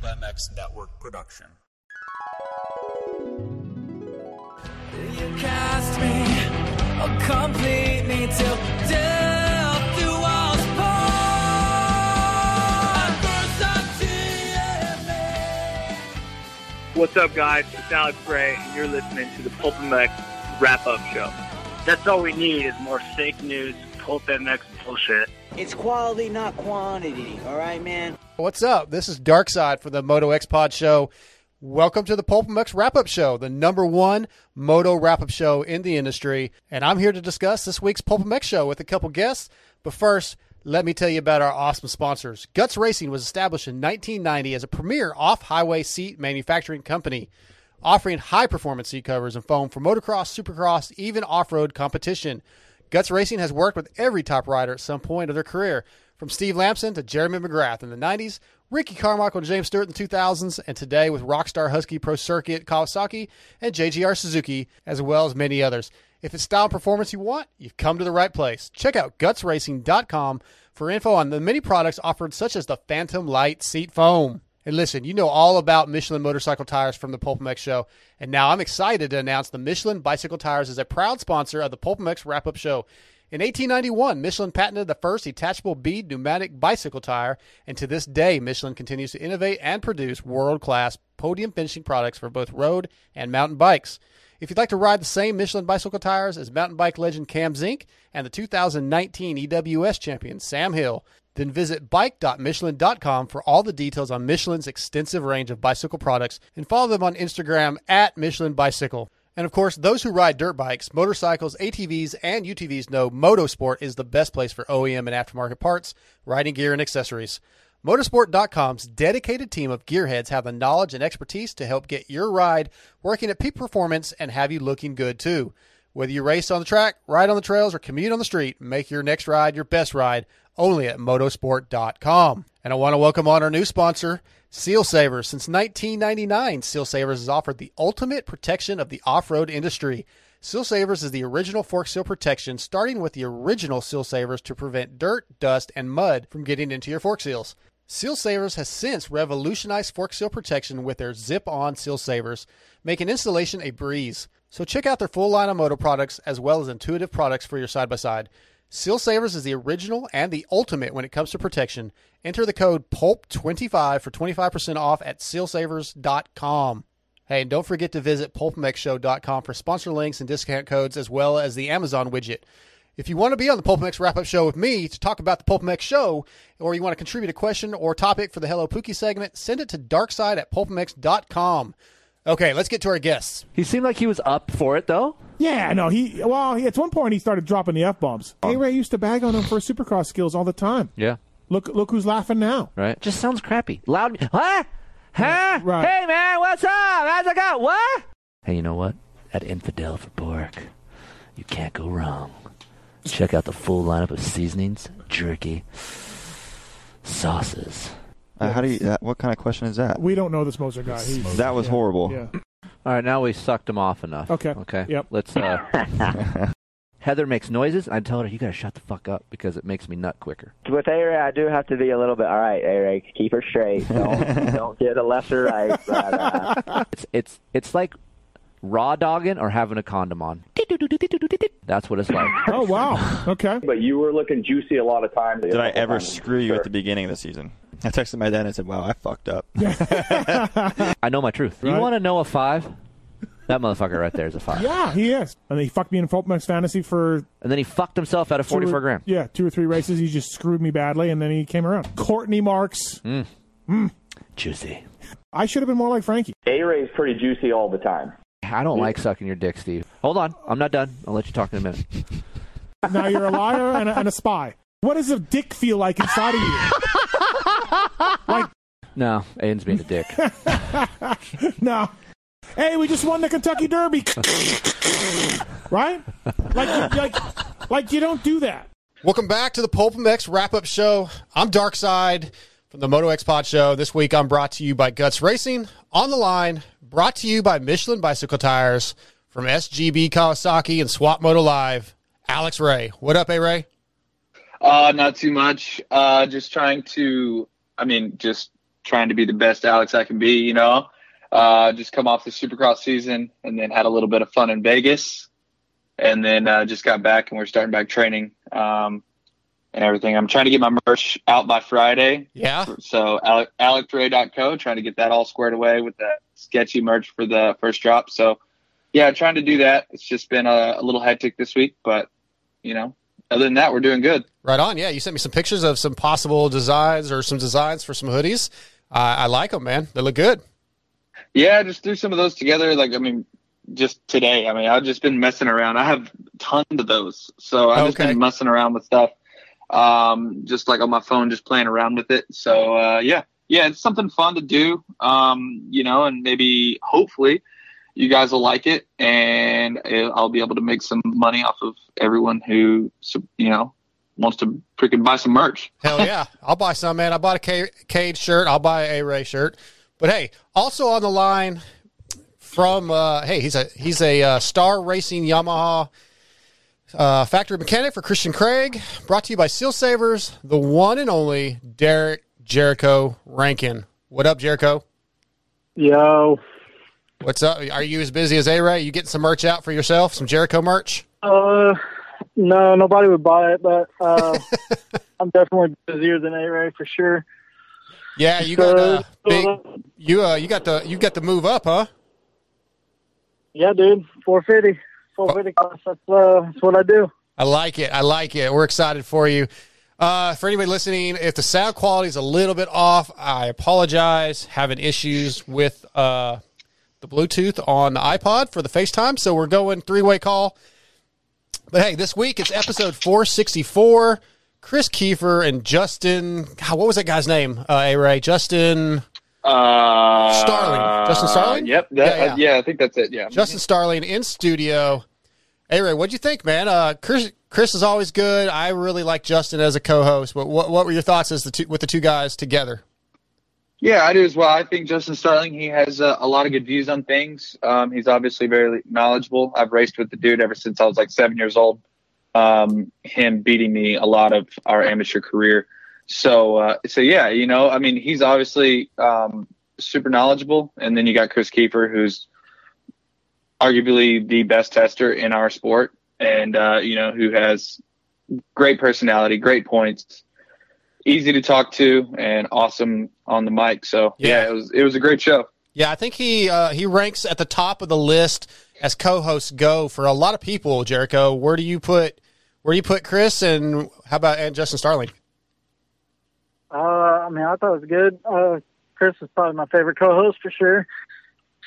Pulp MX Network production. You cast me, oh, complete me till death do us part. What's up, guys? It's Alex Ray, and you're listening to the Pulp MX Wrap Up Show. That's all we need is more fake news, Pulp MX bullshit. It's quality, not quantity. All right, man. What's up? This is Darkside for the Moto X Pod Show. Welcome to the Pulp MX Wrap Up Show, the number one moto wrap up show in the industry. And I'm here to discuss this week's Pulp MX show with a couple guests. But first, let me tell you about our awesome sponsors. Guts Racing was established in 1990 as a premier off highway seat manufacturing company, offering high performance seat covers and foam for motocross, supercross, even off road competition. Guts Racing has worked with every top rider at some point of their career, from Steve Lamson to Jeremy McGrath in the 90s, Ricky Carmichael and James Stewart in the 2000s, and today with Rockstar Husky Pro Circuit Kawasaki and JGR Suzuki, as well as many others. If it's style and performance you want, you've come to the right place. Check out gutsracing.com for info on the many products offered, such as the Phantom Light Seat Foam. And listen, you know all about Michelin motorcycle tires from the Pulp MX show. And now I'm excited to announce the Michelin bicycle tires is a proud sponsor of the Pulp MX wrap up show. In 1891, Michelin patented the first detachable bead pneumatic bicycle tire, and to this day, Michelin continues to innovate and produce world class podium finishing products for both road and mountain bikes. If you'd like to ride the same Michelin bicycle tires as mountain bike legend Cam Zink and the 2019 EWS champion Sam Hill, then visit bike.michelin.com for all the details on Michelin's extensive range of bicycle products and follow them on Instagram at Michelin Bicycle. And of course, those who ride dirt bikes, motorcycles, ATVs, and UTVs know MotoSport is the best place for OEM and aftermarket parts, riding gear, and accessories. MotoSport.com's dedicated team of gearheads have the knowledge and expertise to help get your ride working at peak performance and have you looking good too. Whether you race on the track, ride on the trails, or commute on the street, make your next ride your best ride only at motosport.com. And I want to welcome on our new sponsor, Seal Savers. Since 1999, Seal Savers has offered the ultimate protection of the off road industry. Seal Savers is the original fork seal protection, starting with the original Seal Savers to prevent dirt, dust, and mud from getting into your fork seals. Seal Savers has since revolutionized fork seal protection with their zip on seal savers, making installation a breeze. So check out their full line of moto products as well as intuitive products for your side by side. Seal Savers is the original and the ultimate when it comes to protection. Enter the code PULP25 for 25% off at sealsavers.com. Hey, and don't forget to visit pulpmxshow.com for sponsor links and discount codes as well as the Amazon widget. If you want to be on the Pulp MX wrap up show with me to talk about the Pulp MX show, or you want to contribute a question or topic for the Hello Pookie segment, send it to darkside at pulpmx.com. Okay, let's get to our guests. He seemed like he was up for it, though. Yeah, no, he well, he, at one point he started dropping the f bombs. A Ray used to bag on him for supercross skills all the time. Yeah. Look, look who's laughing now. Right. Just sounds crappy. Loud. Huh? Huh? Right. Hey, man, what's up? How's it go? What? Hey, you know what? At Infidel for pork, you can't go wrong. Check out the full lineup of seasonings, jerky, sauces. Uh, how do you? Uh, what kind of question is that? We don't know this Moser guy. He's, That was yeah, horrible. Yeah. All right, now we sucked him off enough. Okay. Okay. Yep. Let's. uh Heather makes noises. I tell her you gotta shut the fuck up because it makes me nut quicker. With A-Ray, I do have to be a little bit. All right, A-Ray, keep her straight. Don't don't get a left or right. But, uh, It's it's it's like raw dogging or having a condom on. That's what it's like. Oh wow. Okay. But you were looking juicy a lot of times. Did I ever screw you at the beginning of the season? I texted my dad and said, "Wow, I fucked up." I know my truth. You want to know a five? That motherfucker right there is a five. Yeah, he is. And he fucked me in Pulp MX Fantasy for And then he fucked himself out of two or- 44 grand. Yeah, two or three races. He just screwed me badly, and then he came around. Courtney Marks. Mm. Mm. Juicy. I should have been more like Frankie. A-Ray's pretty juicy all the time. I don't like sucking your dick, Steve. Hold on. I'm not done. I'll let you talk in a minute. Now you're a liar and a, and a spy. What does a dick feel like inside of you? like, No, Aiden's being a dick. no. Hey, we just won the Kentucky Derby. right? Like, like, like you don't do that. Welcome back to the Pulp MX wrap up show. I'm Darkside from the Moto X Pod Show. This week I'm brought to you by Guts Racing. On the line, brought to you by Michelin Bicycle Tires from SGB Kawasaki and Swap Moto Live. Alex Ray. What up, A Ray? Uh, not too much. Uh, just trying to, I mean, just trying to be the best Alex I can be. You know, uh, just come off the Supercross season and then had a little bit of fun in Vegas, and then uh, just got back and we're starting back training um, and everything. I'm trying to get my merch out by Friday. Yeah. So Alec, AlecDre.co, trying to get that all squared away with the sketchy merch for the first drop. So yeah, trying to do that. It's just been a, a little hectic this week, but you know, other than that, we're doing good. Right on. Yeah, you sent me some pictures of some possible designs or some designs for some hoodies. Uh, I like them, man. They look good. Yeah, just threw some of those together. Like, I mean, just today. I mean, I've just been messing around. I have tons of those, so I've just been messing around with stuff. Um, just like on my phone, just playing around with it. So uh, yeah, yeah, it's something fun to do. Um, you know, and maybe hopefully you guys will like it, and I'll be able to make some money off of everyone who you know wants to freaking buy some merch. Hell yeah. I'll buy some, man. I bought a Ca- Cade shirt. I'll buy a Ray shirt. But hey, also on the line from uh, hey, he's a he's a uh, Star Racing Yamaha uh, factory mechanic for Christian Craig. Brought to you by Seal Savers, the one and only Derek Jericho Rankin. What up, Jericho? Yo, What's up? Are you as busy as A Ray? You getting some merch out for yourself? Some Jericho merch? uh, no, nobody would buy it, but uh, I'm definitely busier than A Ray for sure. Yeah, you got uh, big. You uh, you got the you got the move up, huh? Yeah, dude, 450, 450 class. That's uh, that's what I do. I like it. I like it. We're excited for you. Uh, for anybody listening, if the sound quality is a little bit off, I apologize. Having issues with uh, the Bluetooth on the iPod for the FaceTime, so we're going three way call. But hey, this week it's episode 464. Chris Keefer and Justin. What was that guy's name? Uh, A Ray Justin. Uh, Starling. Justin Starling? Yep. That, Yeah, yeah, yeah. yeah, I think that's it. Yeah. Justin Starling in studio. Hey Ray, what'd you think, man? Uh, Chris, Chris is always good. I really like Justin as a co-host. But what what were your thoughts as the two, with the two guys together? Yeah, I do as well. I think Justin Starling, he has uh, a lot of good views on things. Um, he's obviously very knowledgeable. I've raced with the dude ever since I was like seven years old. Um, him beating me a lot of our amateur career. So, uh, so yeah, you know, I mean, he's obviously um, super knowledgeable. And then you got Chris Keefer, who's arguably the best tester in our sport, and uh, you know, who has great personality, great points, easy to talk to, and awesome on the mic. So yeah, it was it was a great show. Yeah, I think he uh, he ranks at the top of the list as co-hosts go for a lot of people. Jericho, where do you put where do you put Chris and how about and Justin Starling? Uh, I mean, I thought it was good. Uh, Chris is probably my favorite co-host for sure.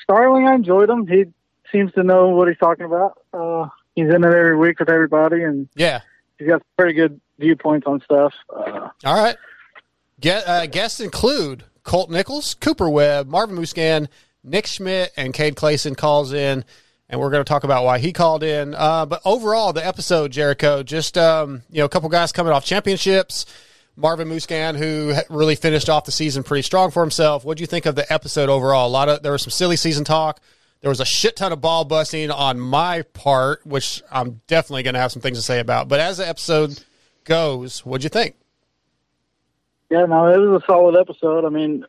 Starling, I enjoyed him. He seems to know what he's talking about. Uh, he's in it every week with everybody, and Yeah. he's got pretty good viewpoints on stuff. Uh, All right. Get, uh, guests include Colt Nichols, Cooper Webb, Marvin Musquin, Nick Schmidt, and Cade Clason calls in, and we're going to talk about why he called in. Uh, but overall, the episode, Jericho, just um, you know, a couple guys coming off championships. Marvin Musquin, who really finished off the season pretty strong for himself. What do you think of the episode overall? A lot of there was some silly season talk. There was a shit ton of ball busting on my part, which I'm definitely going to have some things to say about. But as the episode goes, what'd you think? yeah, no, it was a solid episode. I mean,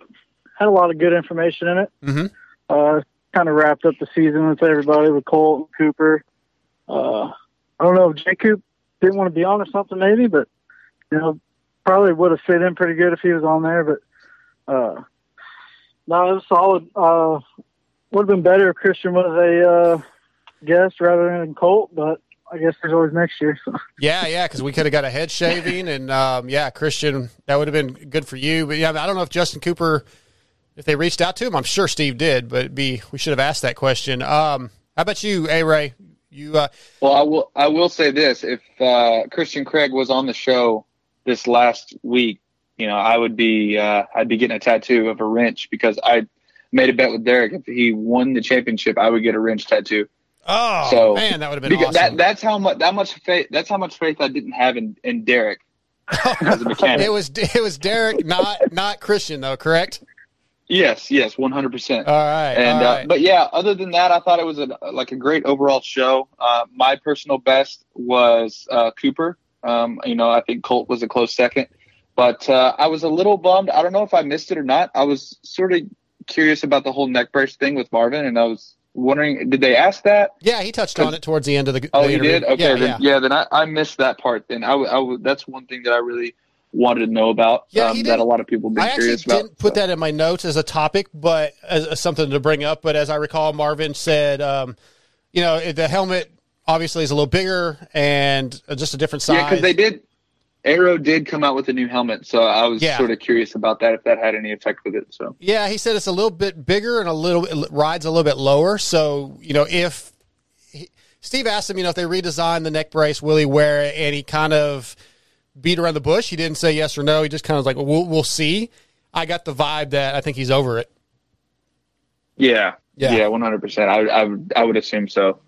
had a lot of good information in it. Mm-hmm. Uh, kind of wrapped up the season with everybody with Colt and Cooper. Uh, I don't know if J. Coop didn't want to be on or something, maybe, but you know, probably would have fit in pretty good if he was on there. But uh, no, it was solid. Uh, would have been better if Christian was a uh, guest rather than Colt, but I guess there's always next year. So. Yeah, yeah, because we could have got a head shaving, and um, yeah, Christian, that would have been good for you. But yeah, I don't know if Justin Cooper, if they reached out to him, I'm sure Steve did, but it'd be we should have asked that question. Um, how about you, A Ray? You uh, Well, I will. I will say this: if uh, Christian Craig was on the show this last week, you know, I would be. Uh, I'd be getting a tattoo of a wrench because I made a bet with Derek. If he won the championship, I would get a wrench tattoo. oh so man, that would have been awesome. that that's how much that much faith. That's how much faith I didn't have in in Derek as a mechanic. it was it was Derek, not not Christian though, correct? Yes, yes, one hundred percent. All right, And all uh, but yeah, other than that, I thought it was a, like a great overall show. Uh, my personal best was uh, Cooper. Um, you know, I think Colt was a close second, but uh, I was a little bummed. I don't know if I missed it or not. I was sort of curious about the whole neck brace thing with Marvin, and I was wondering, did they ask that? Yeah, he touched on it towards the end of the. Oh, the he did. Okay, yeah, then, yeah. yeah. Then I, I missed that part. Then I, I that's one thing that I really wanted to know about. Yeah, um, that a lot of people been I actually curious about. didn't put that in my notes as a topic, but as, as something to bring up. But as I recall, Marvin said, um, you know, the helmet obviously is a little bigger and uh, just a different size. Yeah, because they did. Airoh did come out with a new helmet, so I was Yeah. sort of curious about that if that had any effect with it. So Yeah, he said it's a little bit bigger and a little it rides a little bit lower. So you know, if he, Steve asked him, you know, if they redesign the neck brace, will he wear it? And he kind of beat around the bush. He didn't say yes or no. He just kind of was like, well, we'll, we'll see. I got the vibe that I think he's over it. yeah, Yeah. yeah, one hundred percent. I I would I would assume so.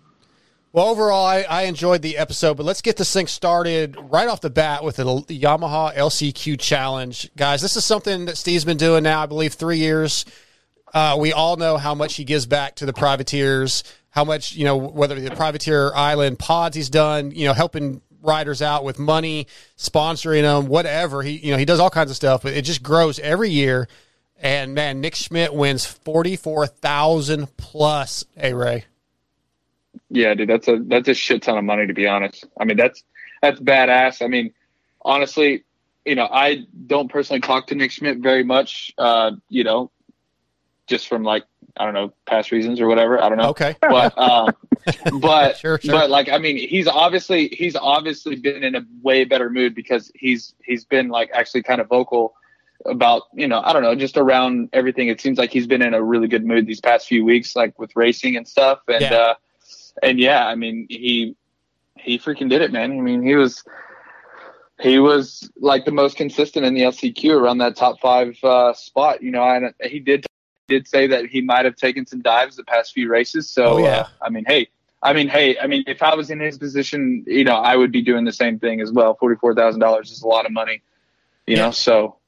Well, overall, I, I enjoyed the episode, but let's get this thing started right off the bat with the Yamaha LCQ challenge. Guys, this is something that Steve's been doing now, I believe, three years. Uh, we all know how much he gives back to the privateers, how much, you know, whether the privateer island pods he's done, you know, helping riders out with money, sponsoring them, whatever. He, you know, he does all kinds of stuff, but it just grows every year. And man, Nick Schmidt wins 44,000 plus, A Ray. Yeah, dude, that's a that's a shit ton of money to be honest. I mean, that's that's badass. I mean, honestly, you know, I don't personally talk to Nick Schmidt very much. Uh, you know, just from like I don't know past reasons or whatever. I don't know. Okay. but um, but Sure, sure. but like I mean, he's obviously he's obviously been in a way better mood because he's he's been like actually kind of vocal about you know I don't know just around everything. It seems like he's been in a really good mood these past few weeks, like with racing and stuff. And Yeah. uh, and yeah, I mean he he freaking did it, man. I mean he was he was like the most consistent in the LCQ around that top five uh, spot. You know, and he did did say that he might have taken some dives the past few races. So Oh, yeah. uh, I mean, hey. I mean, hey, I mean, if I was in his position, you know, I would be doing the same thing as well. Forty-four thousand dollars is a lot of money, you know. So,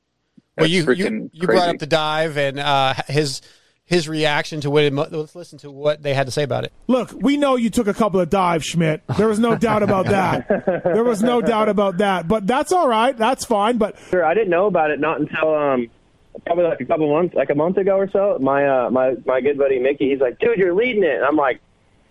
Well, you you, freaking you brought crazy. up the dive and uh, his his reaction to what. It, let's listen to what they had to say about it. Look, we know you took a couple of dives, Schmidt. There was no doubt about that. There was no doubt about that. But that's all right. That's fine. But Sure, I didn't know about it not until um probably like a couple months, like a month ago or so. My uh my my good buddy Mickey, he's like, dude, you're leading it. And I'm like,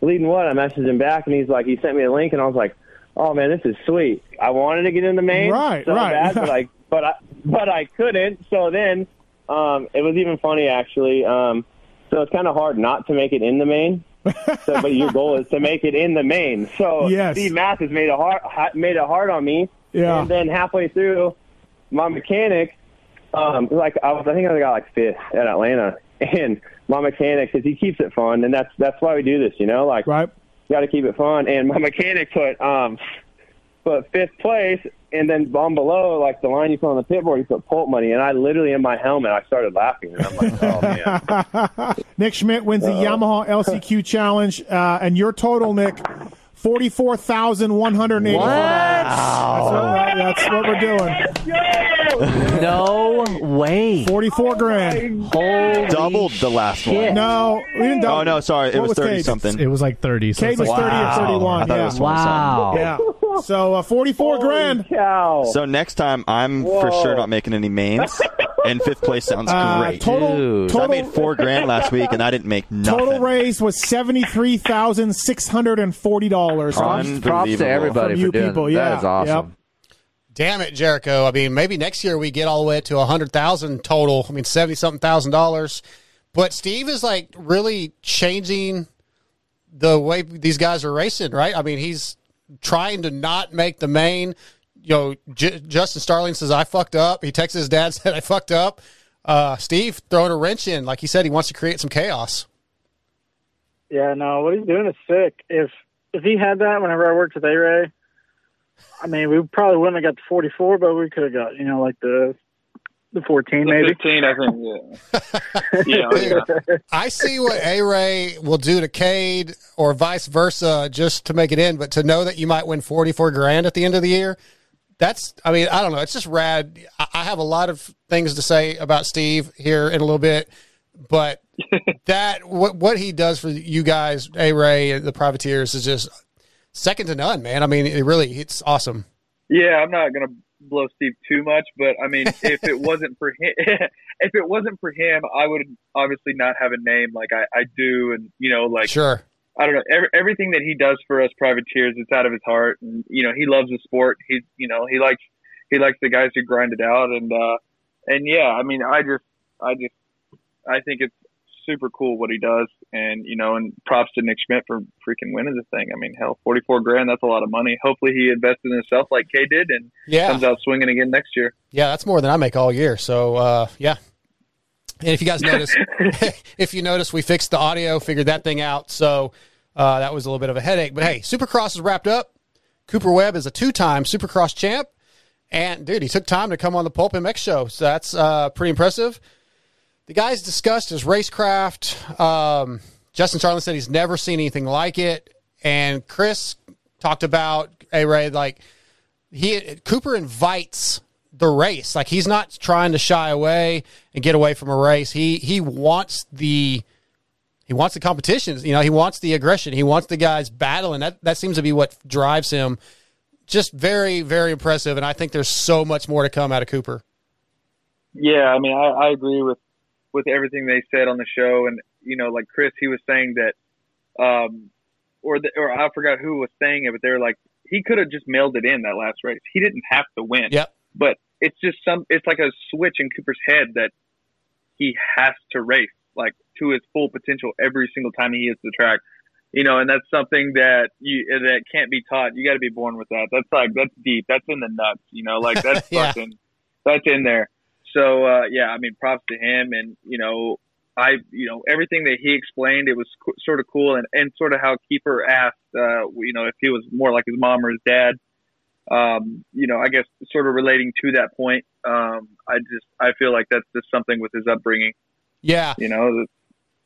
leading what? I messaged him back, and he's like, he sent me a link, and I was like, oh man, this is sweet. I wanted to get in the main, Right, so right. bad, but I but I but I couldn't. So then, um, it was even funny actually. Um, so it's kind of hard not to make it in the main. so, but your goal is to make it in the main. So Yes. Steve has made it hard made it hard on me. Yeah. And then halfway through, my mechanic, um, like I was, I think I got like fifth at Atlanta, and my mechanic, because he keeps it fun, and that's that's why we do this, you know, like right. got to keep it fun. And my mechanic put um, put fifth place, and then on below, like the line you put on the pit board, you put pulp money, and I literally in my helmet, I started laughing, and I'm like, oh man. Nick Schmidt wins the Yamaha LCQ challenge, uh, and your total, Nick, forty-four thousand one hundred eighty-four dollars. That's what, that's what we're doing. No way. Forty-four grand. Holy Doubled the last one. No, we didn't. double- Oh no, sorry, it What was thirty Cade? something. It was like 30. So Cade was like, thirty or thirty-one. I yeah. was Wow. Yeah. So uh, forty-four grand. Cow. So next time, I'm for sure not making any mains, and fifth place sounds Uh, great. total Dude. So I made four grand last week, and I didn't make nothing. total raise was seventy-three thousand six hundred and forty dollars. Props, props to everybody From for you doing people, yeah, That is awesome. Damn it, Jericho! I mean, maybe next year we get all the way to a hundred thousand total. I mean, seventy something thousand dollars. But Steve is like really changing the way these guys are racing, right? I mean, he's trying to not make the main. You know, J- Justin Starling says I fucked up. He texted his dad said I fucked up. Uh, Steve throwing a wrench in, like he said, he wants to create some chaos. Yeah, no, what he's doing is sick. If if he had that whenever I worked with A Ray, I mean, we probably wouldn't have got the 44, but we could have got, you know, like the the 14 The maybe. 15, I think. Yeah. yeah, yeah. I see what A Ray will do to Cade or vice versa just to make it in, but to know that you might win 44 grand at the end of the year, that's, I mean, I don't know. It's just rad. I have a lot of things to say about Steve here in a little bit, but that, what, what he does for you guys, A Ray, the privateers is just second to none, man. I mean, it really, it's awesome. Yeah, I'm not gonna blow Steve too much, but I mean, if it wasn't for him, if it wasn't for him, I would obviously not have a name like I, I do, and you know, like Sure. I don't know every, everything that he does for us privateers. It's out of his heart, and you know, he loves the sport. He, you know, he likes he likes the guys who grind it out, and uh, and yeah, I mean, I just, I just, I think it's super cool what he does, and you know, and props to Nick Schmidt for freaking winning the thing. I mean, hell, forty four grand, that's a lot of money. Hopefully, he invested in himself like Cade did, and Yeah. comes out swinging again next year. Yeah, that's more than I make all year. So uh, yeah. And if you guys notice, if you notice, we fixed the audio, figured that thing out. So uh, that was a little bit of a headache. But hey, Supercross is wrapped up. Cooper Webb is a two-time Supercross champ, and dude, he took time to come on the Pulp MX show. So that's uh, pretty impressive. The guys discussed his racecraft. Um, Justin Starling said he's never seen anything like it, and Chris talked about a Ray like he Cooper invites the race. Like he's not trying to shy away and get away from a race. He he wants the he wants the competition. You know, he wants the aggression. He wants the guys battling. That that seems to be what drives him. Just very very impressive, and I think there's so much more to come out of Cooper. Yeah, I mean, I, I agree with with everything they said on the show, and you know, like Chris, he was saying that, um, or the, or I forgot who was saying it, but they were like, he could have just mailed it in that last race. He didn't have to win. Yep. But it's just some, it's like a switch in Cooper's head that he has to race like to his full potential every single time he hits the track. You know, and that's something that you that can't be taught. You got to be born with that. That's like that's deep. That's in the nuts. You know, like that's Yeah. fucking that's in there. So uh, yeah, I mean, props to him, and you know, I you know everything that he explained, it was co- sort of cool, and and sort of how Keeper asked, uh, you know, if he was more like his mom or his dad. Um, you know, I guess sort of relating to that point. Um, I just I feel like that's just something with his upbringing. Yeah. You know,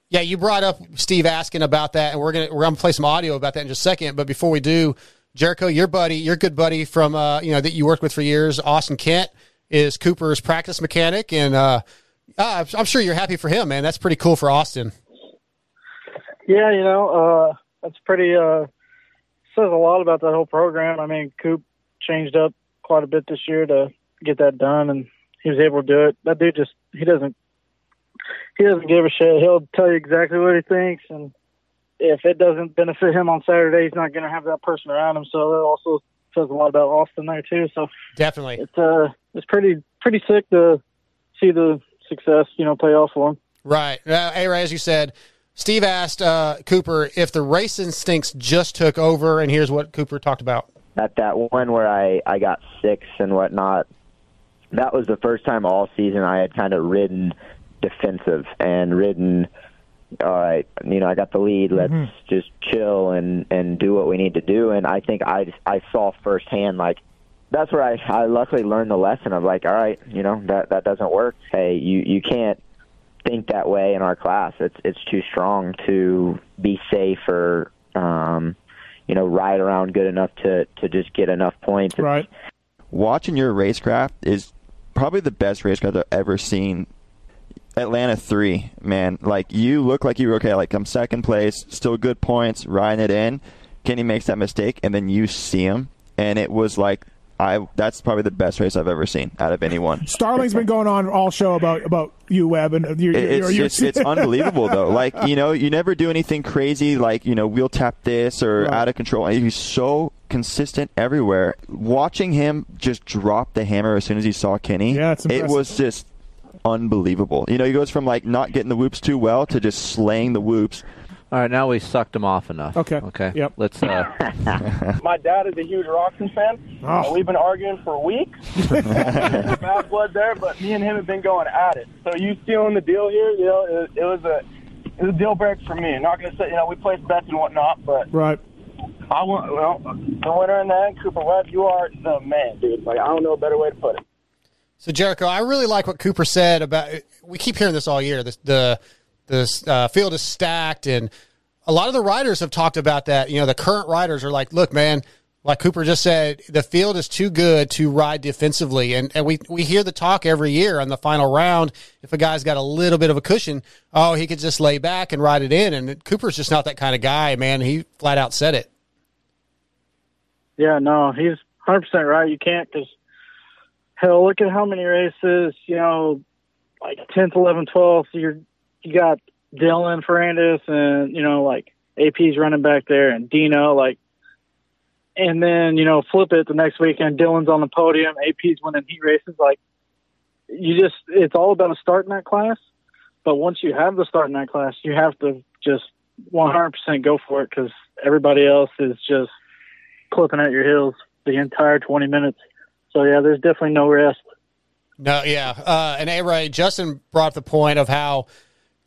Yeah, you brought up Steve asking about that, and we're gonna we're gonna play some audio about that in just a second. But before we do, Jericho, your buddy, your good buddy from uh, you know that you worked with for years, Austin Kent, is Cooper's practice mechanic, and uh, uh, I'm sure you're happy for him, man. That's pretty cool for Austin. Yeah, you know, uh, that's pretty, uh, says a lot about that whole program. I mean, Coop changed up quite a bit this year to get that done, and he was able to do it. That dude just, he doesn't, he doesn't give a shit. He'll tell you exactly what he thinks, and if it doesn't benefit him on Saturday, he's not going to have that person around him. So that also says a lot about Austin there too. So Definitely, it's uh, it's pretty, pretty sick to see the success, you know, pay off for him. Right. Uh, hey, Ray, as you said, Steve asked uh, Cooper if the race instincts just took over, and here's what Cooper talked about. At that one where I I got six and whatnot, that was the first time all season I had kind of ridden defensive and ridden. All right, you know I got the lead. Let's Mhm. just chill and and do what we need to do. And I think I I saw firsthand like that's where I I luckily learned the lesson of like all right, you know that that doesn't work. Hey, you you can't think that way in our class. It's it's too strong to be safe or um, you know ride around good enough to to just get enough points. Right. Watching your racecraft is probably the best racecraft I've ever seen. Atlanta three, man. Like you look like you were okay. Like I'm second place, still good points, riding it in. Kenny makes that mistake, and then you see him, and it was like I. That's probably the best race I've ever seen out of anyone. Starling's been going on all show about about you, Webb, and you're, you're, it's you're, just it's unbelievable though. Like you know, you never do anything crazy like you know wheel tap this or Right. out of control. He's so consistent everywhere. Watching him just drop the hammer as soon as he saw Kenny, Yeah, it's it was just unbelievable. You know, he goes from like not getting the whoops too well to just slaying the whoops. All right, now we sucked him off enough. Okay. Okay. Yep. Let's. Uh, My dad is a huge Roczen fan. Oh. we've been arguing for weeks. Bad blood there, but me and him have been going at it. So you stealing the deal here, you know, it, it was a it was a deal breaker for me. I'm not going to say, you know, we placed bets and whatnot, but right. I want, well, the winner in the end, Cooper Webb, you are the man, dude. Like I don't know a better way to put it. So Jericho, I really like what Cooper said about. We keep hearing this all year. The the the uh, field is stacked, and a lot of the riders have talked about that. You know, the current riders are like, "Look, man, like Cooper just said, the field is too good to ride defensively." And and we we hear the talk every year on the final round. If a guy's got a little bit of a cushion, oh, he could just lay back and ride it in. And Cooper's just not that kind of guy, man. He flat out said it. Yeah, no, he's 100% right. You can't because hell, look at how many races, you know, like 10th, 11th, 12th. You're, you got Dylan Ferrandis and, you know, like AP's running back there and Dino, like, and then, you know, flip it the next weekend. Dylan's on the podium. AP's winning heat races. Like, you just, it's all about a starting that class. But once you have the start in that class, you have to just 100% go for it because everybody else is just clipping at your heels the entire 20 minutes. So, yeah, there's definitely no rest. No, yeah. Uh, and A Ray, Justin brought the point of how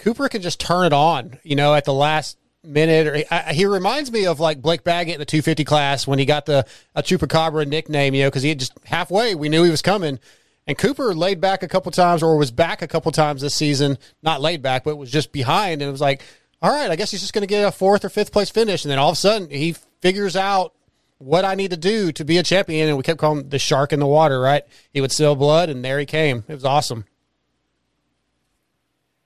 Cooper can just turn it on, you know, at the last minute. Or I, he reminds me of like Blake Baggett in the 250 class when he got the a Chupacabra nickname, you know, because he had just halfway, we knew he was coming. And Cooper laid back a couple times or was back a couple times this season, not laid back, but was just behind. And it was like, all right, I guess he's just going to get a fourth or fifth place finish. And then all of a sudden he figures out what I need to do to be a champion. And we kept calling the shark in the water, right? He would spill blood, and there he came. It was awesome.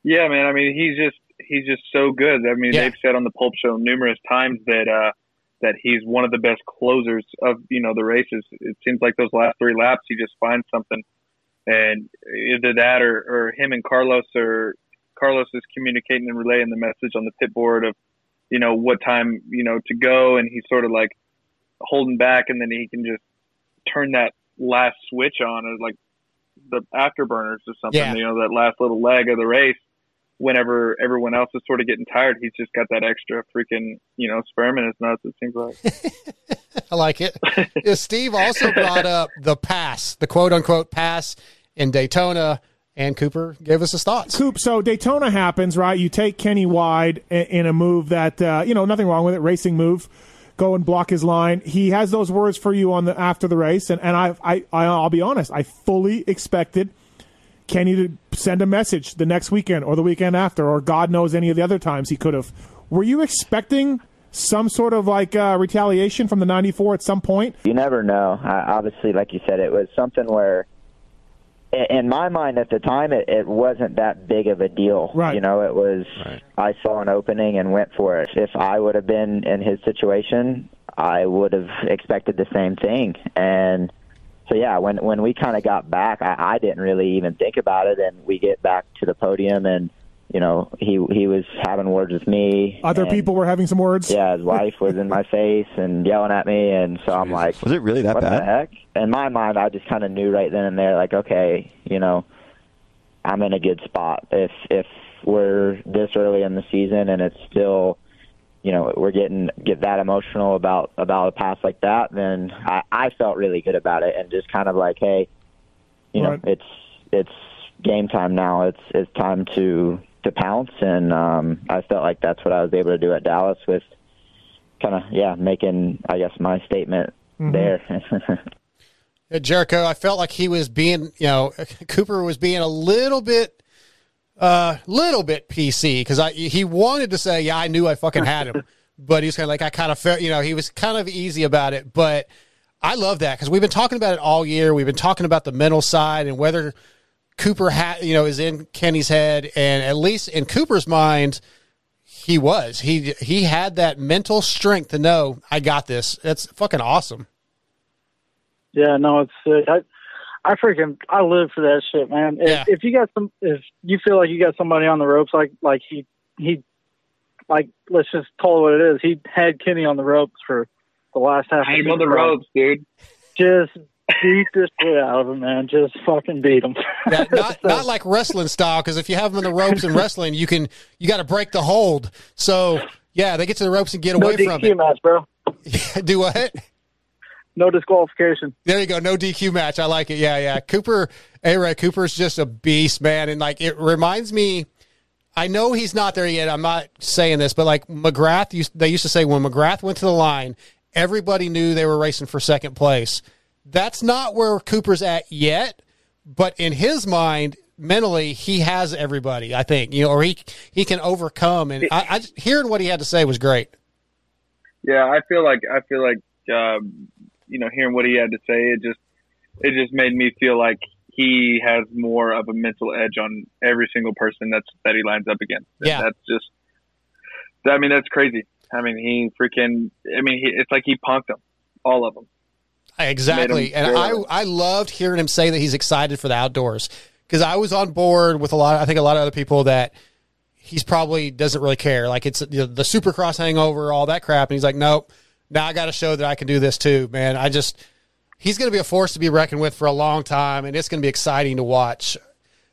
Yeah, man. I mean, he's just he's just so good. I mean, Yeah. they've said on the Pulp Show numerous times that uh, that he's one of the best closers of you know the races. It seems like those last three laps, he just finds something, and either that or, or him and Carlos or Carlos is communicating and relaying the message on the pit board of you know what time you know to go, and he's sort of like holding back, and then he can just turn that last switch on as like the afterburners or something. Yeah. You know that last little leg of the race whenever everyone else is sort of getting tired, he's just got that extra freaking, you know, sperm in his nuts, it seems like. I like it. Steve also brought up the pass, the quote unquote pass in Daytona, and Cooper gave us his thoughts. Coop, so Daytona happens, right? You take Kenny wide in a move that, uh, you know, nothing wrong with it, racing move. Go and block his line. He has those words for you on the after the race, and, and I, I, I, I'll be honest, I fully expected Kenny to send a message the next weekend or the weekend after, or God knows any of the other times he could have. Were you expecting some sort of like uh, retaliation from the 94 at some point? You never know. I, obviously, like you said, it was something where, in my mind at the time, it, it wasn't that big of a deal. Right. You know, it was. I saw an opening and went for it. If I would have been in his situation, I would have expected the same thing. And so, yeah, when when we kind of got back, I, I didn't really even think about it. And we get back to the podium, and you know, he he was having words with me. Other and- people were having some words. yeah, his wife was in my face and yelling at me, and so I'm like, Was it really that what bad? the heck? In my mind, I just kind of knew right then and there, like, okay, you know, I'm in a good spot. If if we're this early in the season and it's still, you know, we're getting get that emotional about about a pass like that, then I, I felt really good about it and just kind of like, hey, you know, Right. it's it's game time now. It's it's time to to pounce, and um, I felt like that's what I was able to do at Dallas with kind of yeah making I guess my statement Mhm. there. Yeah, Jericho, I felt like he was being, you know, Cooper was being a little bit, uh, little bit PC because I he wanted to say, yeah, I knew I fucking had him, but he's kind of like I kind of felt, you know, he was kind of easy about it, but I love that because we've been talking about it all year. We've been talking about the mental side and whether Cooper had, you know, is in Kenny's head, and at least in Cooper's mind, he was. He he had that mental strength to know I got this. That's fucking awesome. Yeah, no, it's sick. I, I freaking, I live for that shit, man. If, Yeah. if you got some, if you feel like you got somebody on the ropes, like, like he, he, like, let's just call it what it is. He had Kenny on the ropes for the last half. Hang of on the season. ropes, dude. Just beat the shit out of him, man. Just fucking beat him. Yeah, not not like wrestling style because if you have them in the ropes in wrestling, you can you got to break the hold. So yeah, they get to the ropes and get no away from DQ match, bro. it. Do what? No disqualification. There you go. No DQ match. I like it. Yeah, yeah. Cooper, A Ray Cooper's just a beast, man. And like it reminds me. I know he's not there yet. I'm not saying this, but like McGrath, used, they used to say when McGrath went to the line, everybody knew they were racing for second place. That's not where Cooper's at yet, but in his mind, mentally, he has everybody. I think you know, or he he can overcome. And I, I hearing what he had to say was great. Yeah, I feel like I feel like um, you know hearing what he had to say, it just it just made me feel like he has more of a mental edge on every single person that's that he lines up against. Yeah. that's just. I mean, that's crazy. I mean, he freaking. I mean, he, it's like he punked them, all of them. Exactly. And I. I loved hearing him say that he's excited for the outdoors because I was on board with a lot. I think a lot of other people that he's probably doesn't really care. Like it's you know, the Supercross hangover, all that crap, and he's like, nope. Now I got to show that I can do this too, man. I just he's going to be a force to be reckoned with for a long time, and it's going to be exciting to watch.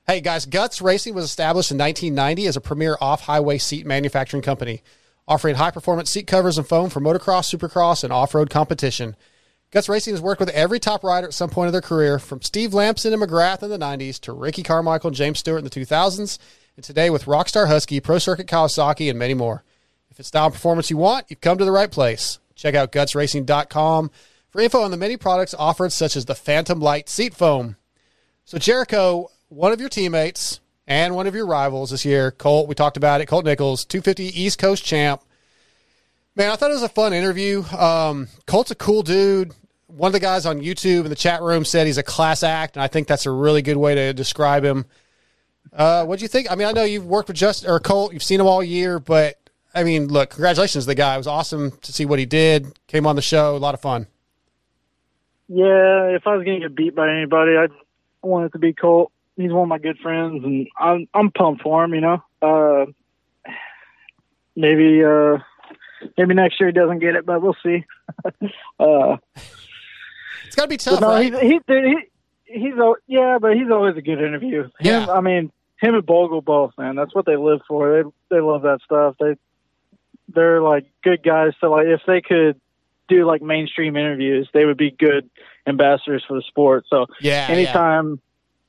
Hey guys, Guts Racing was established in 1990 as a premier off-highway seat manufacturing company, offering high-performance seat covers and foam for motocross, supercross, and off-road competition. Guts Racing has worked with every top rider at some point of their career, from Steve Lamson and McGrath in the 90s to Ricky Carmichael and James Stewart in the 2000s, and today with Rockstar Husky, Pro Circuit Kawasaki, and many more. If it's style and performance you want, you've come to the right place. Check out gutsracing.com for info on the many products offered, such as the Phantom Light Seat Foam. So, Jericho, one of your teammates and one of your rivals this year, Colt, we talked about it, Colt Nichols, 250 East Coast champ. Man, I thought it was a fun interview. Um, Colt's a cool dude. One of the guys on YouTube in the chat room said he's a class act, and I think that's a really good way to describe him. Uh, what do you think? I mean, I know you've worked with Just or Colt, you've seen him all year, but I mean, look, congratulations to the guy. It was awesome to see what he did. Came on the show, a lot of fun. Yeah, if I was going to get beat by anybody, I'd want it to be Colt. He's one of my good friends, and I'm I'm pumped for him. You know, uh, maybe uh, maybe next year he doesn't get it, but we'll see. uh, it's got to be tough, no, right? He's, he, he, he's yeah, but he's always a good interview. Him, I mean, him and Bogle both, man. That's what they live for. They they love that stuff. They they're like good guys. So like, if they could do like mainstream interviews, they would be good ambassadors for the sport. So Yeah, anytime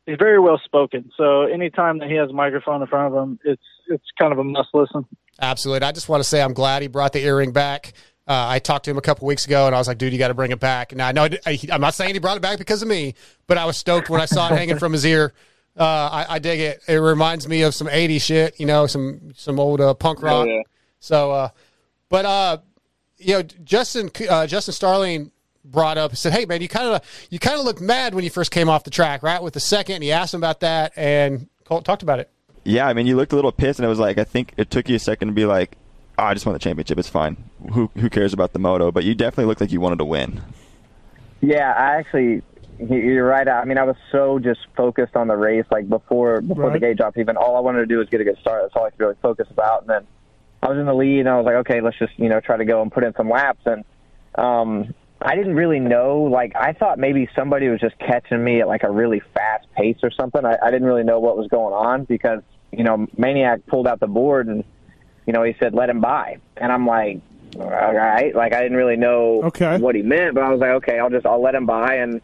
he's very well spoken. So anytime that he has a microphone in front of him, it's it's kind of a must listen. Absolutely. I just want to say I'm glad he brought the earring back. Uh, I talked to him a couple weeks ago, and I was like, "Dude, you got to bring it back." Now I know I, I'm not saying he brought it back because of me, but I was stoked when I saw it hanging from his ear. Uh, I, I dig it. It reminds me of some '80s shit, you know, some some old uh, punk Oh, rock. yeah. So, uh, but uh, you know, Justin uh, Justin Starling brought up said, "Hey, man, you kind of you kind of looked mad when you first came off the track, right?" With the second, and he asked him about that, and Colt talked about it. Yeah, I mean, you looked a little pissed, and it was like I think it took you a second to be like, oh, "I just won the championship. It's fine. Who who cares about the moto?" But you definitely looked like you wanted to win. Yeah, I actually, you're right. I mean, I was so just focused on the race, like before before the gate drops. Even all I wanted to do was get a good start. That's all I could really focus about. And then I was in the lead, and I was like, okay, let's just you know try to go and put in some laps. And um, I didn't really know. Like I thought maybe somebody was just catching me at like a really fast pace or something. I, I didn't really know what was going on because you know Maniac pulled out the board and you know he said let him by, and I'm like. All right, like I didn't really know Okay. what he meant, but I was like, okay, I'll just I'll let him by and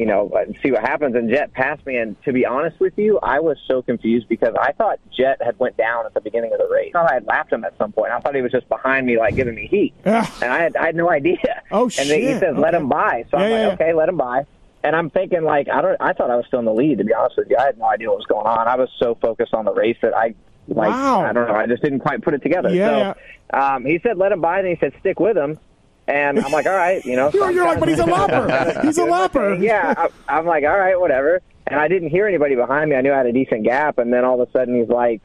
you know and see what happens. And Jett passed me, and to be honest with you, I was so confused because I thought Jett had went down at the beginning of the race. I thought I had lapped him at some point. I thought he was just behind me, like giving me heat, and I had I had no idea. Oh And then he shit. says let Okay. him by, so I'm like, yeah, okay, let him by. And I'm thinking like I don't. I thought I was still in the lead. To be honest with you, I had no idea what was going on. I was so focused on the race that I like Wow. I don't know. I just didn't quite put it together. Yeah, so um, he said let him by, and he said stick with him. And I'm like, all right, you know. You're, you're like, but he's a lapper. He's a doing my lapper. thing. Yeah, I, I'm like, all right, whatever. And I didn't hear anybody behind me. I knew I had a decent gap, and then all of a sudden he's like,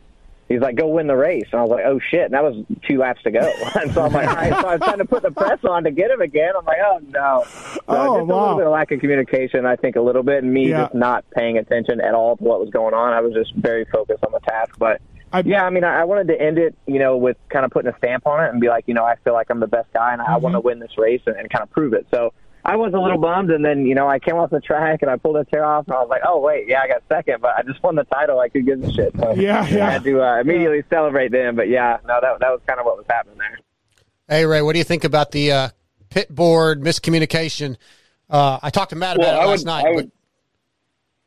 he's like, go win the race. And I was like, oh shit, and that was two laps to go. and so I'm like, all right. So I was trying to put the press on to get him again. I'm like, oh no. So Oh, just a little bit of lack of communication, I think, a little bit, and me Yeah. just not paying attention at all to what was going on. I was just very focused on the task, but. Yeah, I mean, I I wanted to end it, you know, with kind of putting a stamp on it and be like, you know, I feel like I'm the best guy and I want to win this race and, and kind of prove it. So I was a little bummed, and then you know, I came off the track and I pulled a tear off, and I was like, oh wait, yeah, I got second, but I just won the title. I could give a shit. So Yeah, yeah. I had to uh, immediately celebrate then. But yeah, no, that that was kind of what was happening there. Hey Ray, what do you think about the uh, pit board miscommunication? Uh, I talked to Matt about Well, it I last would- night. I but- would-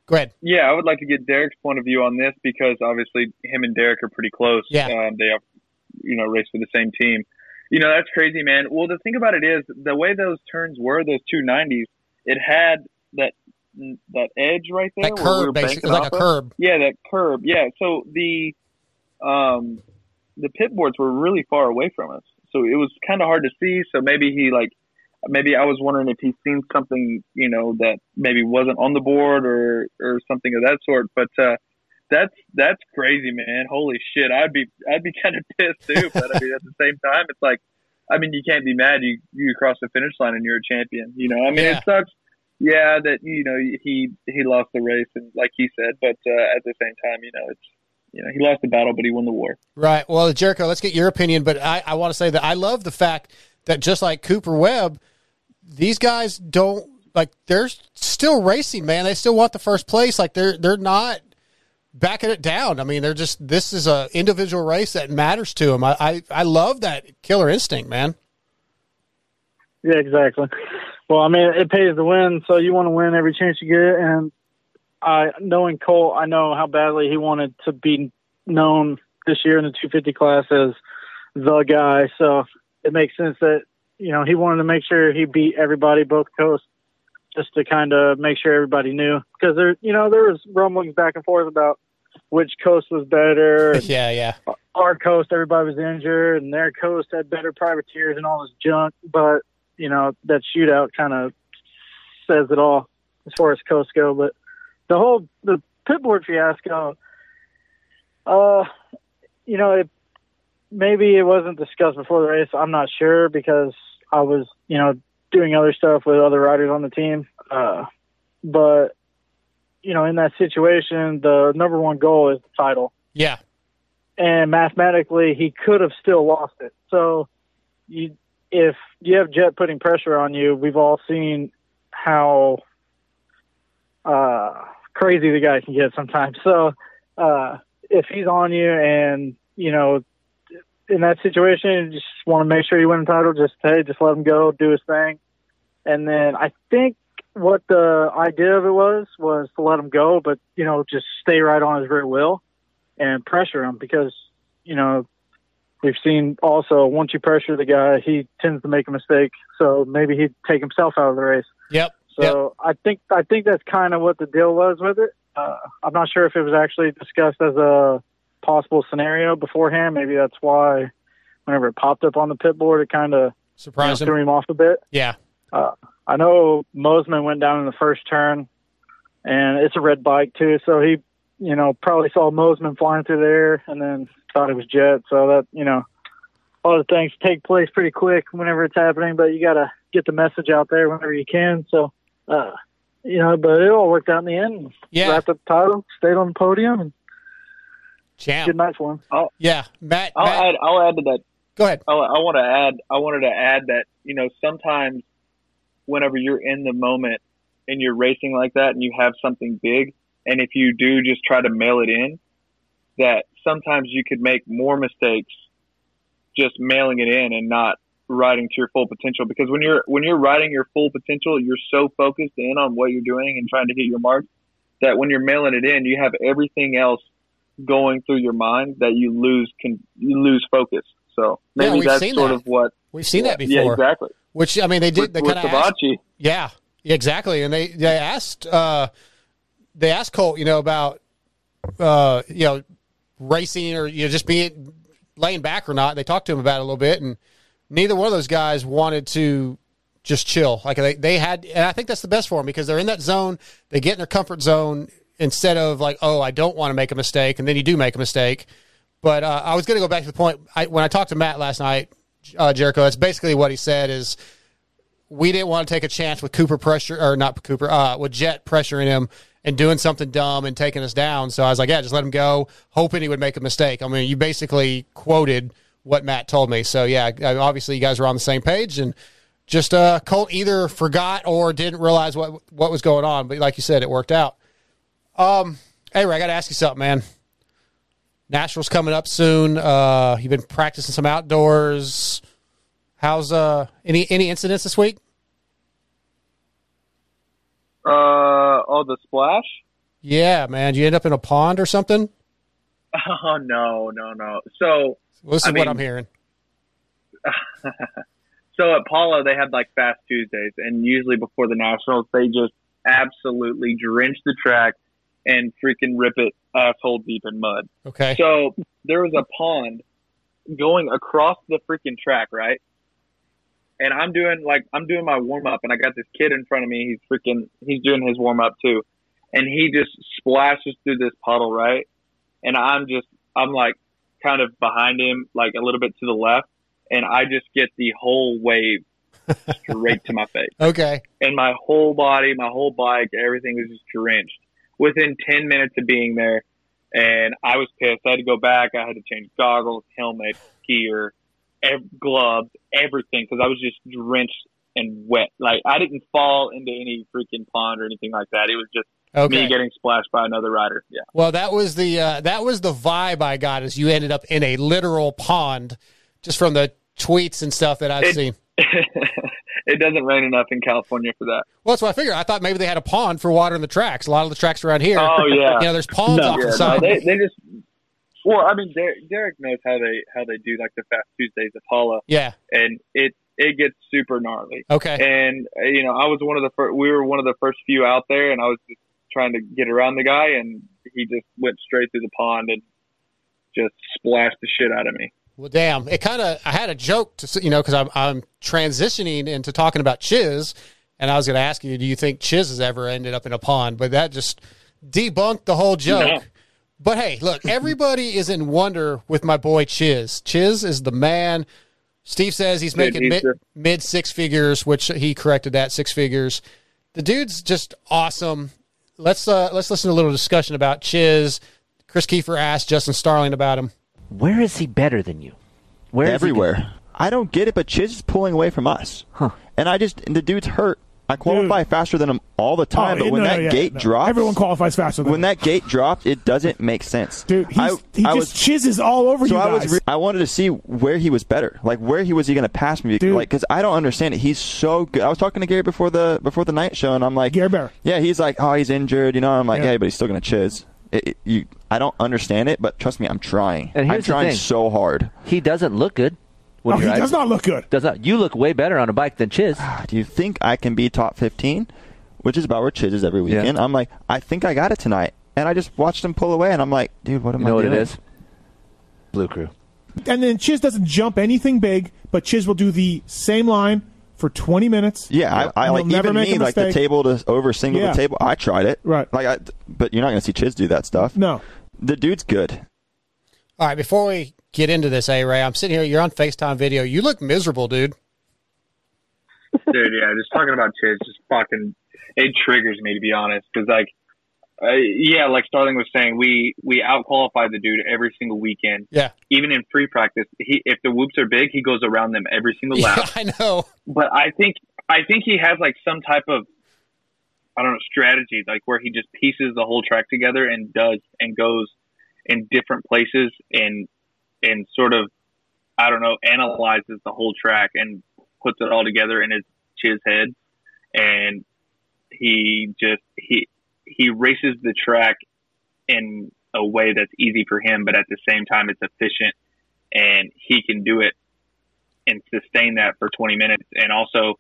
Go ahead. Yeah, I would like to get Derek's point of view on this because obviously him and Derek are pretty close. Yeah. Um, they have, you know, race for the same team. You know, that's crazy, man. Well, the thing about it is the way those turns were, those two nineties, it had that that edge right there. That where we curb, basically, like a of. curb. Yeah, that curb. Yeah. So the um the pit boards were really far away from us, so it was kind of hard to see. So maybe he like maybe I was wondering if he's seen something, you know, that maybe wasn't on the board or or something of that sort. But uh, that's that's crazy, man. Holy shit, I'd be I'd be kind of pissed too. But I mean, at the same time, it's like, I mean, you can't be mad. You you cross the finish line and you're a champion. You know, I mean, Yeah. it sucks. yeah, that you know he he lost the race, and like he said, but uh, at the same time, you know, it's you know he lost the battle, but he won the war. Right. Well, Jericho, let's get your opinion, but I, I want to say that I love the fact that just like Cooper Webb, these guys don't like they're still racing, man. They still want the first place. Like they're they're not backing it down. I mean, they're just this is a individual race that matters to them. I I, I love that killer instinct, man. Yeah, exactly. Well, I mean, it pays to win, so you want to win every chance you get. And I, knowing Colt, I know how badly he wanted to be known this year in the 250 class as the guy. So it makes sense that you know he wanted to make sure he beat everybody, both coasts, just to kind of make sure everybody knew because there, you know, there was rumblings back and forth about which coast was better. yeah, yeah. Our coast, everybody was injured, and their coast had better privateers and all this junk. But you know, that shootout kind of says it all as far as coasts go. But the whole the pit pitboard fiasco, uh, you know, it maybe it wasn't discussed before the race. I'm not sure because I was, you know, doing other stuff with other riders on the team. Uh, but you know, in that situation, the number one goal is the title. Yeah. And mathematically, he could have still lost it. So, you, if you have Jett putting pressure on you, we've all seen how uh, crazy the guy can get sometimes. So, uh, if he's on you and, you know, in that situation, you just want to make sure you win the title, just, hey, just let him go, do his thing. And then I think what the idea of it was, was to let him go, but, you know, just stay right on his rear wheel and pressure him because, you know, we've seen also once you pressure the guy, he tends to make a mistake. So maybe he'd take himself out of the race. Yep. So I think I think that's kind of what the deal was with it. Uh, I'm not sure if it was actually discussed as a possible scenario beforehand. Maybe that's why whenever it popped up on the pit board, it kind of Surprised you know, threw him off a bit. Yeah. Uh, I know Mosiman went down in the first turn, and it's a red bike too. So he, you know, probably saw Mosiman flying through there, and then thought it was Jett. So that you know, a lot of things take place pretty quick whenever it's happening. But you got to get the message out there whenever you can. So, uh, you know, but it all worked out in the end. Yeah. Wrapped up the title, stayed on the podium, and Champ. good night for him. I'll, Yeah, Matt. I'll Matt- add. I'll add to that. Go ahead. Oh, I, I want to add. I wanted to add that you know sometimes whenever you're in the moment and you're racing like that and you have something big, and if you do just try to mail it in, that sometimes you could make more mistakes just mailing it in and not riding to your full potential. Because when you're when you're riding your full potential, you're so focused in on what you're doing and trying to hit your mark that when you're mailing it in, you have everything else going through your mind that you lose can you lose focus. So maybe we've that's sort that. of what We've seen that before. Yeah, exactly. Which I mean, they did. They kind of. Yeah, exactly. And they they asked uh, they asked Colt, you know, about uh, you know racing or you know just being laying back or not. They talked to him about it a little bit, and neither one of those guys wanted to just chill. Like they they had, and I think that's the best for them because they're in that zone. They get in their comfort zone instead of like, oh, I don't want to make a mistake, and then you do make a mistake. But uh, I was going to go back to the point I, when I talked to Matt last night, uh, Jericho. That's basically what he said is we didn't want to take a chance with Cooper pressure or not Cooper, uh, with Jett pressuring him and doing something dumb and taking us down. So I was like, yeah, just let him go, hoping he would make a mistake. I mean, you basically quoted what Matt told me. So yeah, obviously you guys were on the same page and just uh, Colt either forgot or didn't realize what what was going on. But like you said, it worked out. Um, hey, Ray, I got to ask you something, man. Nationals coming up soon. Uh, you've been practicing some outdoors. How's uh any any incidents this week? uh oh the splash. Yeah, man. Did you end up in a pond or something? Oh no no no. So Well, this is I what mean- I'm hearing. so at Pala they have like Fast Tuesdays, and usually before the Nationals they just absolutely drench the track and freaking rip it asshole deep in mud. Okay. So there was a pond going across the freaking track, right? And I'm doing like I'm doing my warm up, and I got this kid in front of me. He's freaking he's doing his warm up too, and he just splashes through this puddle, right? And I'm just I'm like kind of behind him, like a little bit to the left, and I just get the whole wave straight to my face. Okay. And my whole body, my whole bike, everything was just drenched. Within 10 minutes of being there, and I was pissed. I had to go back. I had to change goggles, helmet, gear, ev- gloves, everything because I was just drenched and wet. Like I didn't fall into any freaking pond or anything like that. It was just Okay. me getting splashed by another rider. Yeah. Well, that was the uh, that was the vibe I got as you ended up in a literal pond, just from the tweets and stuff that I've It- seen. it doesn't rain enough in California for that. Well, that's what I figured. I thought maybe they had a pond for watering the tracks. A lot of the tracks around here. Oh yeah, you know, there's ponds off yeah, the no, side. they, they just. Well, I mean, Derek, Derek knows how they how they do like the Fast Tuesdays at Pala. Yeah. and it it gets super gnarly. Okay. And you know, I was one of the first. We were one of the first few out there, and I was just trying to get around the guy, and he just went straight through the pond and just splashed the shit out of me. Well, damn. It kind of. I had a joke to you know because I'm I'm transitioning into talking about Chiz, and I was going to ask you, do you think Chiz has ever ended up in a pond? But that just debunked the whole joke. No. But hey, look, everybody is in wonder with my boy Chiz. Chiz is the man. Steve says he's making mid, mid six figures, which he corrected that six figures. The dude's just awesome. Let's uh, let's listen to a little discussion about Chiz. Chris Keefer asked Justin Starling about him. Where is he better than you? Where is he Everywhere. I don't get it, but Chiz is pulling away from us. Huh. And I just, and the dude's hurt. I qualify faster than him all the time, Oh, but when no, that yeah, gate no. drops, Everyone qualifies faster than when that gate drops, it doesn't make sense. Dude, he's, I, he I just was, chizzes all over so you I guys. was, re- I wanted to see where he was better. Like where he was he going to pass me? Like because I don't understand it. He's so good. I was talking to Gary before the before the night show, and I'm like, Gary Bear. Yeah, he's like, oh, he's injured. You know, I'm like, Yeah. yeah, but he's still going to chiz. It, it- you, I don't understand it, but trust me, I'm trying. And I'm trying thing. so hard. He doesn't look good. when Oh, he out- does not look good. Does not. You look way better on a bike than Chiz. Ah, do you think I can be top 15? Which is about where Chiz is every weekend. I'm like, I think I got it tonight. And I just watched him pull away, and I'm like, dude, what am You know I what it is? Blue Crew. And then Chiz doesn't jump anything big, but Chiz will do the same line for 20 minutes. Yeah, I, I like even me, like the table to over single Yeah. the table. I tried it. Right. Like, I, but you're not going to see Chiz do that stuff. No. The dude's good. All right, before we get into this, A Ray, I'm sitting here. You're on FaceTime video. You look miserable, dude. dude. Yeah, just talking about Chiz, just fucking, it triggers me to be honest, because like, uh, yeah, like Starling was saying, we we out qualify the dude every single weekend. Yeah. Even in free practice, he if the whoops are big, he goes around them every single lap. Yeah, I know. But I think I think he has like some type of I don't know strategy, like where he just pieces the whole track together and does and goes in different places and and sort of I don't know analyzes the whole track and puts it all together in his his head and he just he he races the track in a way that's easy for him but at the same time it's efficient and he can do it and sustain that for 20 minutes and also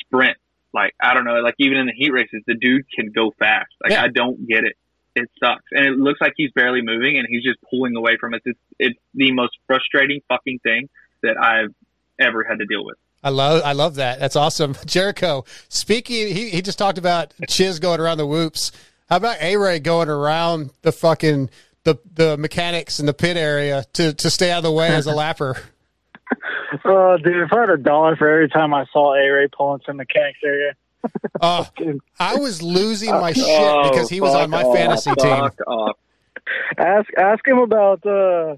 sprint. Like I don't know like even in the heat races the dude can go fast. Like I don't get it. It sucks. And it looks like he's barely moving and he's just pulling away from us. It's it's the most frustrating fucking thing that I've ever had to deal with I love I love that. That's awesome. Jericho, speaking he, he just talked about Chiz going around the whoops. How about A Ray going around the fucking the the mechanics in the pit area to, to stay out of the way as a lapper? Oh, dude, if I had a dollar for every time I saw A Ray pulling some mechanics area. Oh, I was losing my shit because he was on my fuck fantasy off, team. fuck Ask ask him about uh,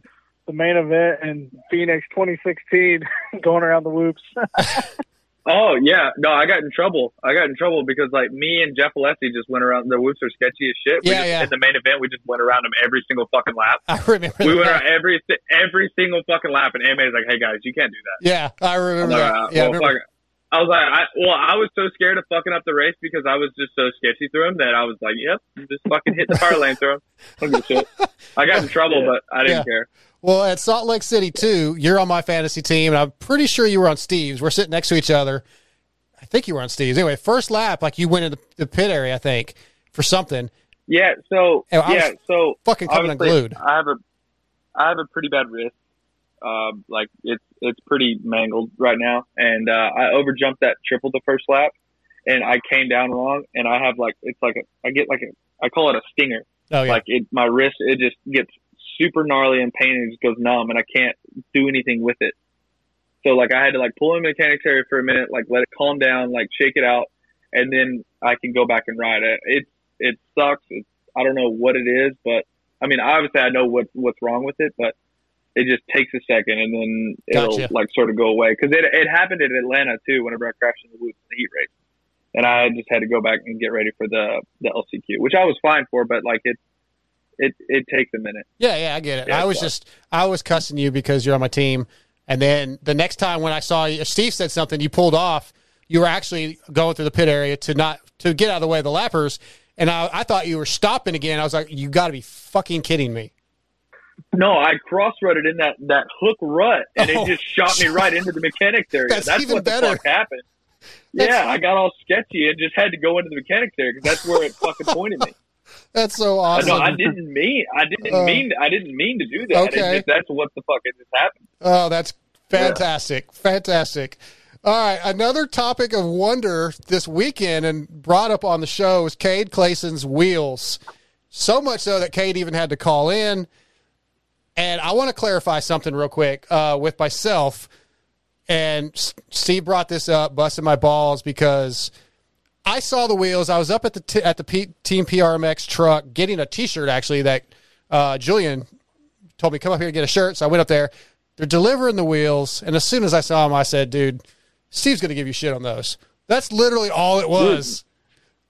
the main event in Phoenix 2016, going around the whoops. Oh yeah, no, I got in trouble. I got in trouble because like me and Jeff Alessi just went around. The whoops are sketchy as shit. We Yeah, just, yeah. In the main event, we just went around them every single fucking lap. I remember We went that. around every every single fucking lap, and AMA's like, "Hey guys, you can't do that." Yeah, I remember like, that. "Uh, Yeah, I well, remember. Fuck it." I was like, I, well, I was so scared of fucking up the race because I was just so sketchy through him that I was like, "Yep, just fucking hit the fire lane through him." I don't give a shit. I got in trouble, but I didn't Yeah. care. Well, at Salt Lake City too, you're on my fantasy team, and I'm pretty sure you were on Steve's. We're sitting next to each other. I think you were on Steve's. Anyway, first lap, like you went in the, pit area, I think, for something. Yeah, so And I was yeah, so fucking coming unglued. I have a I have a pretty bad wrist. Um, like it's it's pretty mangled right now, and uh, I overjumped that triple the first lap, and I came down wrong, and I have like it's like a I get like a I call it a stinger. Oh yeah. Like it, my wrist it just gets super gnarly and pain, and it just goes numb, and I can't do anything with it. So like I had to like pull in the mechanics area for a minute, like let it calm down, like shake it out, and then I can go back and ride it. It it sucks. It's I don't know what it is, but I mean obviously I know what what's wrong with it, but it just takes a second and then it'll Gotcha. like sort of go away because it it happened in Atlanta too. Whenever I crashed in the woods in the heat race, and I just had to go back and get ready for the the LCQ, which I was fine for, but like it it it takes a minute. Yeah, yeah, I get it. Yeah, I was just I was cussing you because you're on my team, and then the next time when I saw you, Steve said something, you pulled off. You were actually going through the pit area to not to get out of the way of the lappers, and I, I thought you were stopping again. I was like, you got to be fucking kidding me. No, I cross rutted in that, that hook rut, and Oh, it just shot me right into the mechanics area. That's That's, even what the better. fuck happened. That's- yeah, I got all sketchy and just had to go into the mechanics area because that's where it fucking pointed me. That's so awesome. know I didn't mean I didn't Uh, mean I didn't mean to do that. Okay. just, that's what the fuck it just happened. Oh, that's fantastic. Fantastic. All right. Another topic of wonder this weekend and brought up on the show is Cade Clason's wheels. So much so that Cade even had to call in. And I want to clarify something real quick uh, with myself. And Steve brought this up, busting my balls because I saw the wheels. I was up at the t- at the P- Team PRMX truck getting a T-shirt actually that uh, Julian told me come up here and get a shirt. So I went up there. They're delivering the wheels, and as soon as I saw them, I said, "Dude, Steve's going to give you shit on those." That's literally all it was.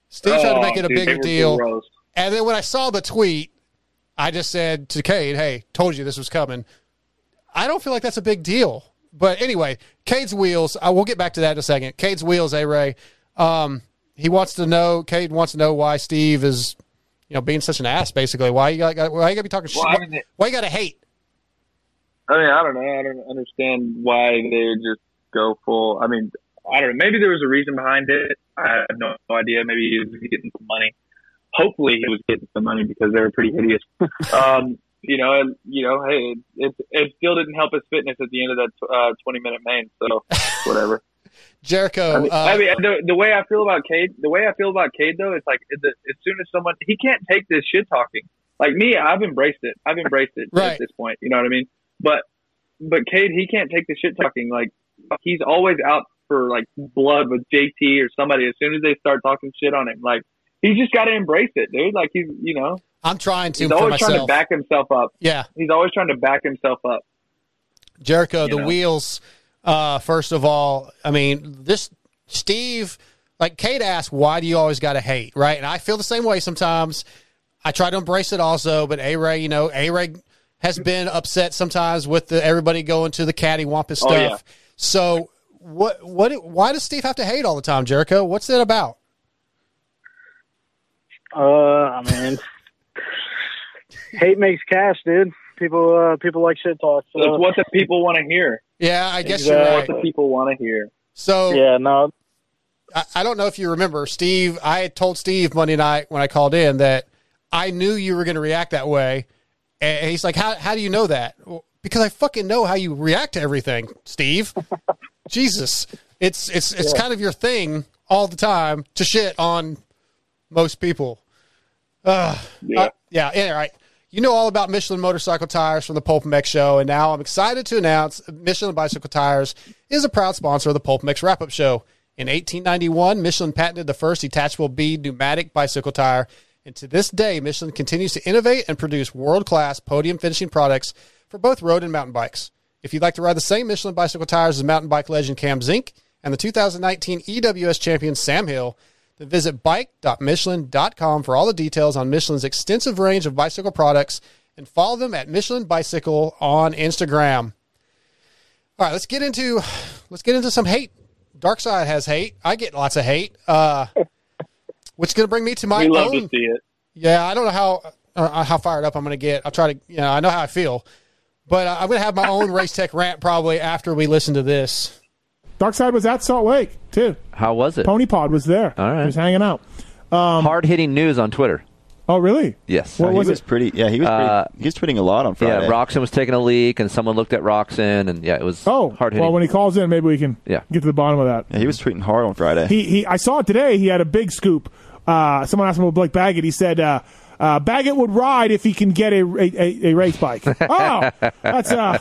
Steve tried to Oh, make it a dude, bigger deal, and then when I saw the tweet, I just said to Cade, "Hey, told you this was coming." I don't feel like that's a big deal, but anyway, Cade's wheels. I will get back to that in a second. Cade's wheels, A Ray. Um, he wants to know. Cade wants to know why Steve is, you know, being such an ass. Basically, why you got why you got to be talking Well, shit? mean, why you got to hate? I mean, I don't know. I don't understand why they just go full. I mean, I don't know. Maybe there was a reason behind it. I have no idea. Maybe he was getting some money. Hopefully, he was getting some money because they were pretty hideous. um, you know, and you know, hey, it it still didn't help his fitness at the end of that uh, twenty minute main. So whatever. Jericho. I mean, uh, I mean the, the way I feel about Cade, the way I feel about Cade though, it's like the, as soon as someone he can't take this shit talking. Like me, I've embraced it. I've embraced it Right. at this point. You know what I mean? But but Cade, he can't take the shit talking. Like he's always out for like blood with JT or somebody. As soon as they start talking shit on him, like he's just got to embrace it, dude. Like he's you know I'm trying to he's always trying to back himself up. Yeah. He's always trying to back himself up. Jericho, you the know. wheels. Uh, first of all, I mean this Steve, like Cade asked, why do you always got to hate, right? And I feel the same way sometimes. I try to embrace it also, but A Ray, you know, A Ray has been upset sometimes with the, everybody going to the caddy wampus stuff. Oh, yeah. So what? What? Why does Steve have to hate all the time, Jericho? What's that about? Uh, I mean, hate makes cash, dude. People, uh, people like shit talk. So It's what the people want to hear. Yeah, I guess Exactly. you're right. What right. the people want to hear. So yeah, no, I, I don't know if you remember, Steve. I had told Steve Monday night when I called in that I knew you were going to react that way, and he's like, "How how do you know that?" Well, because I fucking know how you react to everything, Steve. Jesus, it's it's it's Yeah. kind of your thing all the time to shit on most people. Uh, Yeah. uh, yeah. Yeah. Right. You know all about Michelin motorcycle tires from the Pulp MX show, and now I'm excited to announce Michelin Bicycle Tires is a proud sponsor of the Pulp MX Wrap Up Show. In 1891, Michelin patented the first detachable bead pneumatic bicycle tire, and to this day, Michelin continues to innovate and produce world class podium finishing products for both road and mountain bikes. If you'd like to ride the same Michelin bicycle tires as mountain bike legend Cam Zink and the 2019 EWS champion Sam Hill, then visit bike.michelin.com for all the details on Michelin's extensive range of bicycle products and follow them at Michelin Bicycle on Instagram. All right, let's get into let's get into some hate. Dark Side has hate. I get lots of hate. Uh, which is going to bring me to my we love own. to see it. Yeah, I don't know how uh, how fired up I'm going to get. I'll try to, you know, I know how I feel, but uh, I'm going to have my own race tech rant probably after we listen to this. Dark Side was at Salt Lake too. How was it? Pony Pod was there. All right. he was hanging out. Hard hitting news on Twitter. Oh, really? Yes. What he was was it? pretty. Yeah, he was. Pretty, Uh, he was tweeting a lot on Friday. Yeah, Roczen was taking a leak, and someone looked at Roczen, and yeah, it was Oh, hard hitting. well, when he calls in, maybe we can Yeah. get to the bottom of that. Yeah, he was tweeting hard on Friday. He, he, I saw it today. He had a big scoop. Uh, someone asked him about Blake Baggett. He said, uh, uh, Baggett would ride if he can get a, a, a, a race bike. oh, that's uh,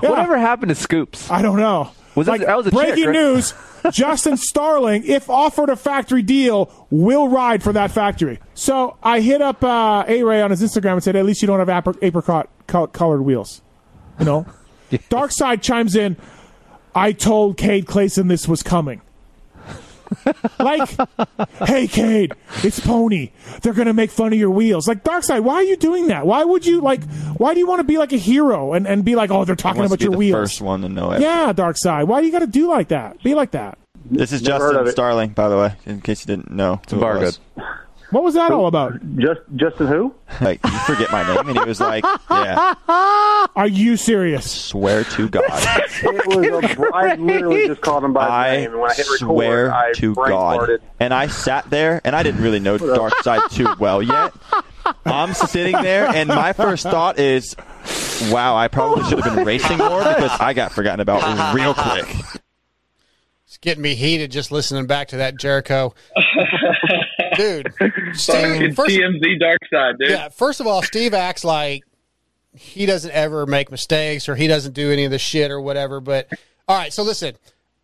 yeah. Whatever happened to Scoops? I don't know. Was like, that was a chick, breaking right? news: Justin Starling, if offered a factory deal, will ride for that factory. So I hit up uh, A Ray on his Instagram and said, "At least you don't have apricot, apricot col- colored wheels." You know, Dark Side chimes in. I told Cade Clason this was coming. like, hey, Cade, it's Pony. They're gonna make fun of your wheels. Like, Darkside, why are you doing that? Why would you like? Why do you want to be like a hero and, and be like, oh, they're talking about to be your the wheels? First one to know it. Yeah, Darkside. Why do you got to do like that? Be like that. This is Never Justin. Starling, by the way, in case you didn't know. who it Bar was. What was that all about? Just Justin who? Like, you forget my name, and he was like, "Yeah, Are you serious? swear to God, It was a, I literally just called him by his I name, and when I hit record, swear I to brain God." And I sat there, and I didn't really know Dark Side too well yet. I'm sitting there, and my first thought is, "Wow, I probably should have been racing more because I got forgotten about real quick." It's getting me heated just listening back to that Jericho. Dude, Steve, first, TMZ dark side, dude. yeah, first of all, Steve acts like he doesn't ever make mistakes or he doesn't do any of the shit or whatever. But all right, so listen,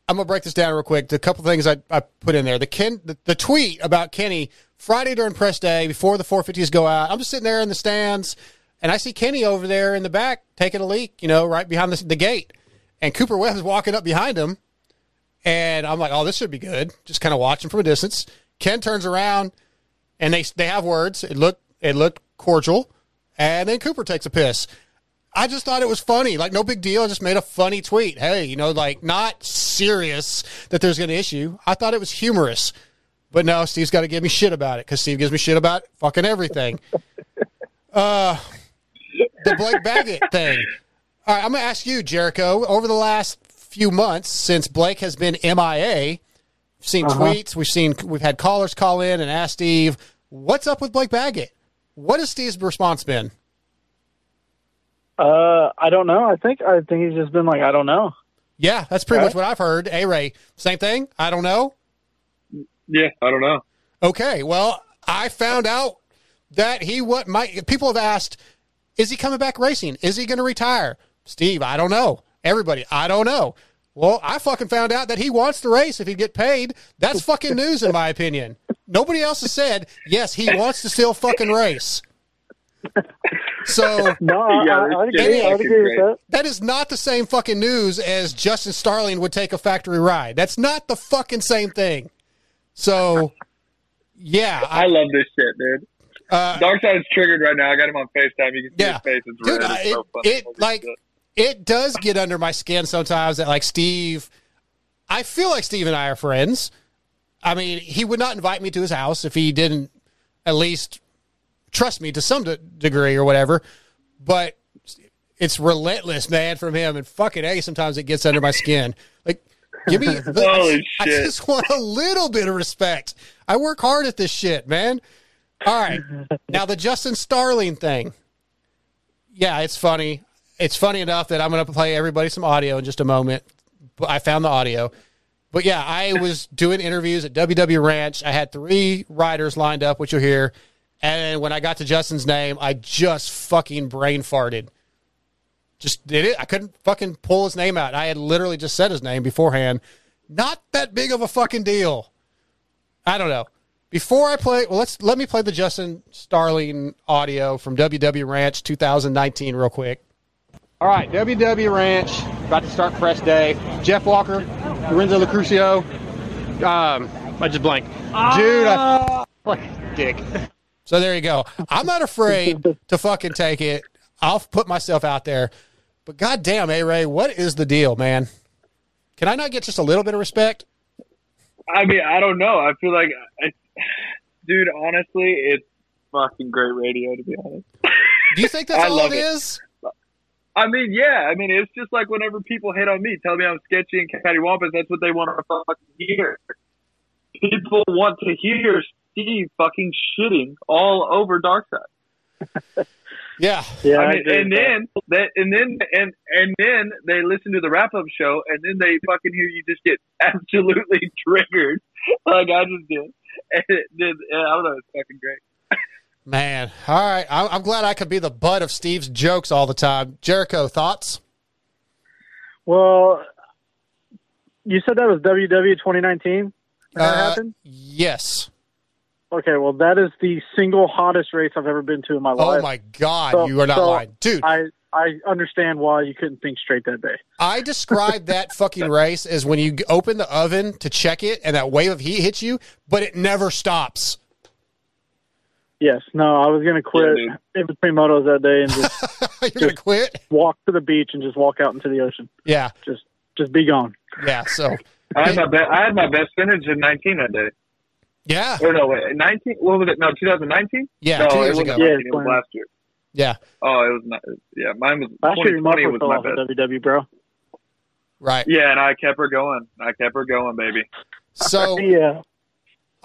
I'm gonna break this down real quick. The couple things I, I put in there. The Ken, the, the tweet about Kenny Friday during press day before the 450s go out. I'm just sitting there in the stands and I see Kenny over there in the back taking a leak, you know, right behind the, the gate, and Cooper Webb's walking up behind him. And I'm like, oh, this should be good. Just kind of watching from a distance. Ken turns around, and they they have words. It looked it looked cordial, and then Cooper takes a piss. I just thought it was funny, like no big deal. I just made a funny tweet. Hey, you know, like not serious that there's an issue. I thought it was humorous, but no, Steve's got to give me shit about it because Steve gives me shit about fucking everything. Uh, the Blake Baggett thing. All right, I'm gonna ask you, Jericho. Over the last few months, since Blake has been MIA, seen Uh-huh. tweets, we've seen we've had callers call in and ask Steve, "What's up with Blake Baggett?" What has Steve's response been? Uh, I don't know. I think I think he's just been like, I don't know. Yeah, that's pretty Right. much what I've heard. A Ray, same thing. I don't know. Yeah, I don't know. Okay, well, I found out that he what might people have asked, is he coming back racing? Is he going to retire? Steve, I don't know. Everybody, I don't know. Well, I fucking found out that he wants to race if he get paid. That's fucking news in my opinion. Nobody else has said, yes, he wants to still fucking race. So No, I, Yeah, I, I'd that's agree. I'd agree with that. that is not the same fucking news as Justin Starling would take a factory ride. That's not the fucking same thing. So, yeah, I I, love this shit, dude. uh, Dark side's triggered right now. I got him on Facetime. You can see Yeah. his face. It's Dude, red. I- It's so it- funny. it, like, it does get under my skin sometimes that like Steve I feel like Steve and I are friends. I mean, he would not invite me to his house if he didn't at least trust me to some de- degree or whatever. But it's relentless, man, from him. And fucking A, sometimes it gets under my skin. Like, give me, Holy I shit. just want a little bit of respect. I work hard at this shit, man. All right. Now, the Justin Starling thing. Yeah, it's funny. It's funny enough that I'm going to play everybody some audio in just a moment. But I found the audio. But yeah, I was doing interviews at WW Ranch. I had three riders lined up, which you'll hear. And when I got to Justin's name, I just fucking brain farted. Just did it. I couldn't fucking pull his name out. I had literally just said his name beforehand. Not that big of a fucking deal. I don't know. Before I play, well, let's let me play the Justin Starling audio from WW Ranch 2019 real quick. All right, WW Ranch about to start press day. Jeff Walker, Lorenzo Locurcio. Um, I just blanked. Dude, I like dick. So there you go. I'm not afraid to fucking take it. I'll put myself out there. But goddamn, A Ray, what is the deal, man? Can I not get just a little bit of respect? I mean, I don't know. I feel like, I, dude, honestly, it's fucking great radio, to be honest. Do you think that's I all love it it. is? I mean, yeah. I mean, it's just like whenever people hate on me, tell me I'm sketchy and cattywampus, that's what they want to fucking hear. People want to hear Steve fucking shitting all over Darkside. Yeah. Yeah, I I mean, agree and with that. then that, and then and and then they listen to the wrap up show, and then they fucking hear you just get absolutely triggered, like I just did. And it, did I don't know, it's fucking great. Man, all right. I'm, I'm glad I could be the butt of Steve's jokes all the time. Jericho, thoughts? Well, you said that was WW 2019. That Uh, happened. Yes. Okay, well, that is the single hottest race I've ever been to in my life. Oh my God, So- you are not so lying, dude. I I understand why you couldn't think straight that day. I describe that fucking race as when you open the oven to check it and that wave of heat hits you, but it never stops. Yes, no, I was gonna quit in between motos that day and just You're gonna quit? walk to the beach and just walk out into the ocean. Yeah, just just be gone. yeah. So I had my be- I had my best finish in 19 that day. Yeah. Or no, wait, 19. What was it? No, 2019. Yeah, no, two it years wasn't ago. Yeah, it was last year. yeah, Oh, it was not. Yeah, mine was Last year your 2020 muffler was my off best. at WW, bro. right. Yeah, and I kept her going. I kept her going, baby. So yeah.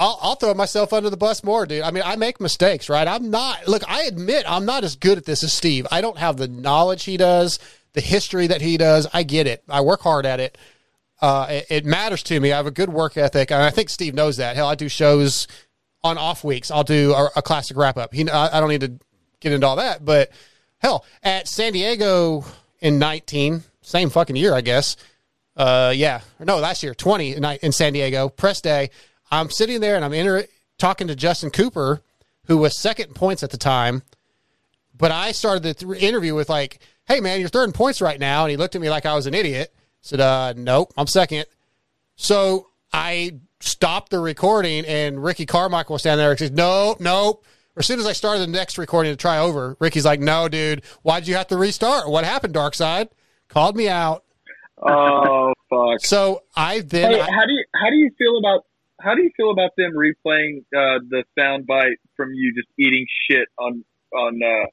I'll, I'll throw myself under the bus more, dude. I mean, I make mistakes, right? I'm not. Look, I admit I'm not as good at this as Steve. I don't have the knowledge he does, the history that he does. I get it. I work hard at it. Uh, it, it matters to me. I have a good work ethic, and I think Steve knows that. Hell, I do shows on off weeks. I'll do a, a classic wrap up. He, I, I don't need to get into all that, but hell, at San Diego in 19, same fucking year, I guess. Uh, yeah, no, last year, 20 in, in San Diego, press day. I'm sitting there and I'm inter- talking to Justin Cooper, who was second in points at the time. But I started the th- interview with like, "Hey man, you're third in points right now," and he looked at me like I was an idiot. said, "Uh, nope, I'm second. So I stopped the recording, and Ricky Carmichael was standing there and says, "Nope, nope." As soon as I started the next recording to try over, Ricky's like, "No, dude, why'd you have to restart? What happened, Dark Side?" Called me out. Oh fuck. So I then Hey, I- how do you how do you feel about how do you feel about them replaying uh, the sound bite from you just eating shit on on uh,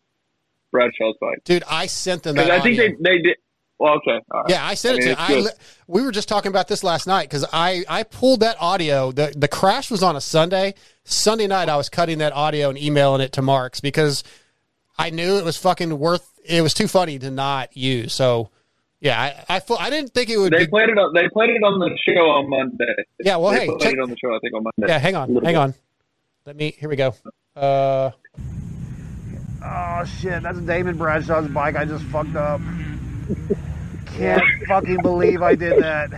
Bradshaw's bike? dude, I sent them that. I think audio. they they did. Well, okay. all right. Yeah, I sent mean, it to. I good. we were just talking about this last night because I I pulled that audio. the The crash was on a Sunday. Sunday night, I was cutting that audio and emailing it to Marks because I knew it was fucking worth. It was too funny to not use. So yeah, I I, fu- I didn't think it would. They be, played it. On, they played it on the show on Monday. Yeah, well, they hey, played check- it on the show. I think on Monday. yeah, hang on, hang bit. on. Let me. Here we go. Uh, Oh shit, that's Damon Bradshaw's bike. I just fucked up. Can't fucking believe I did that.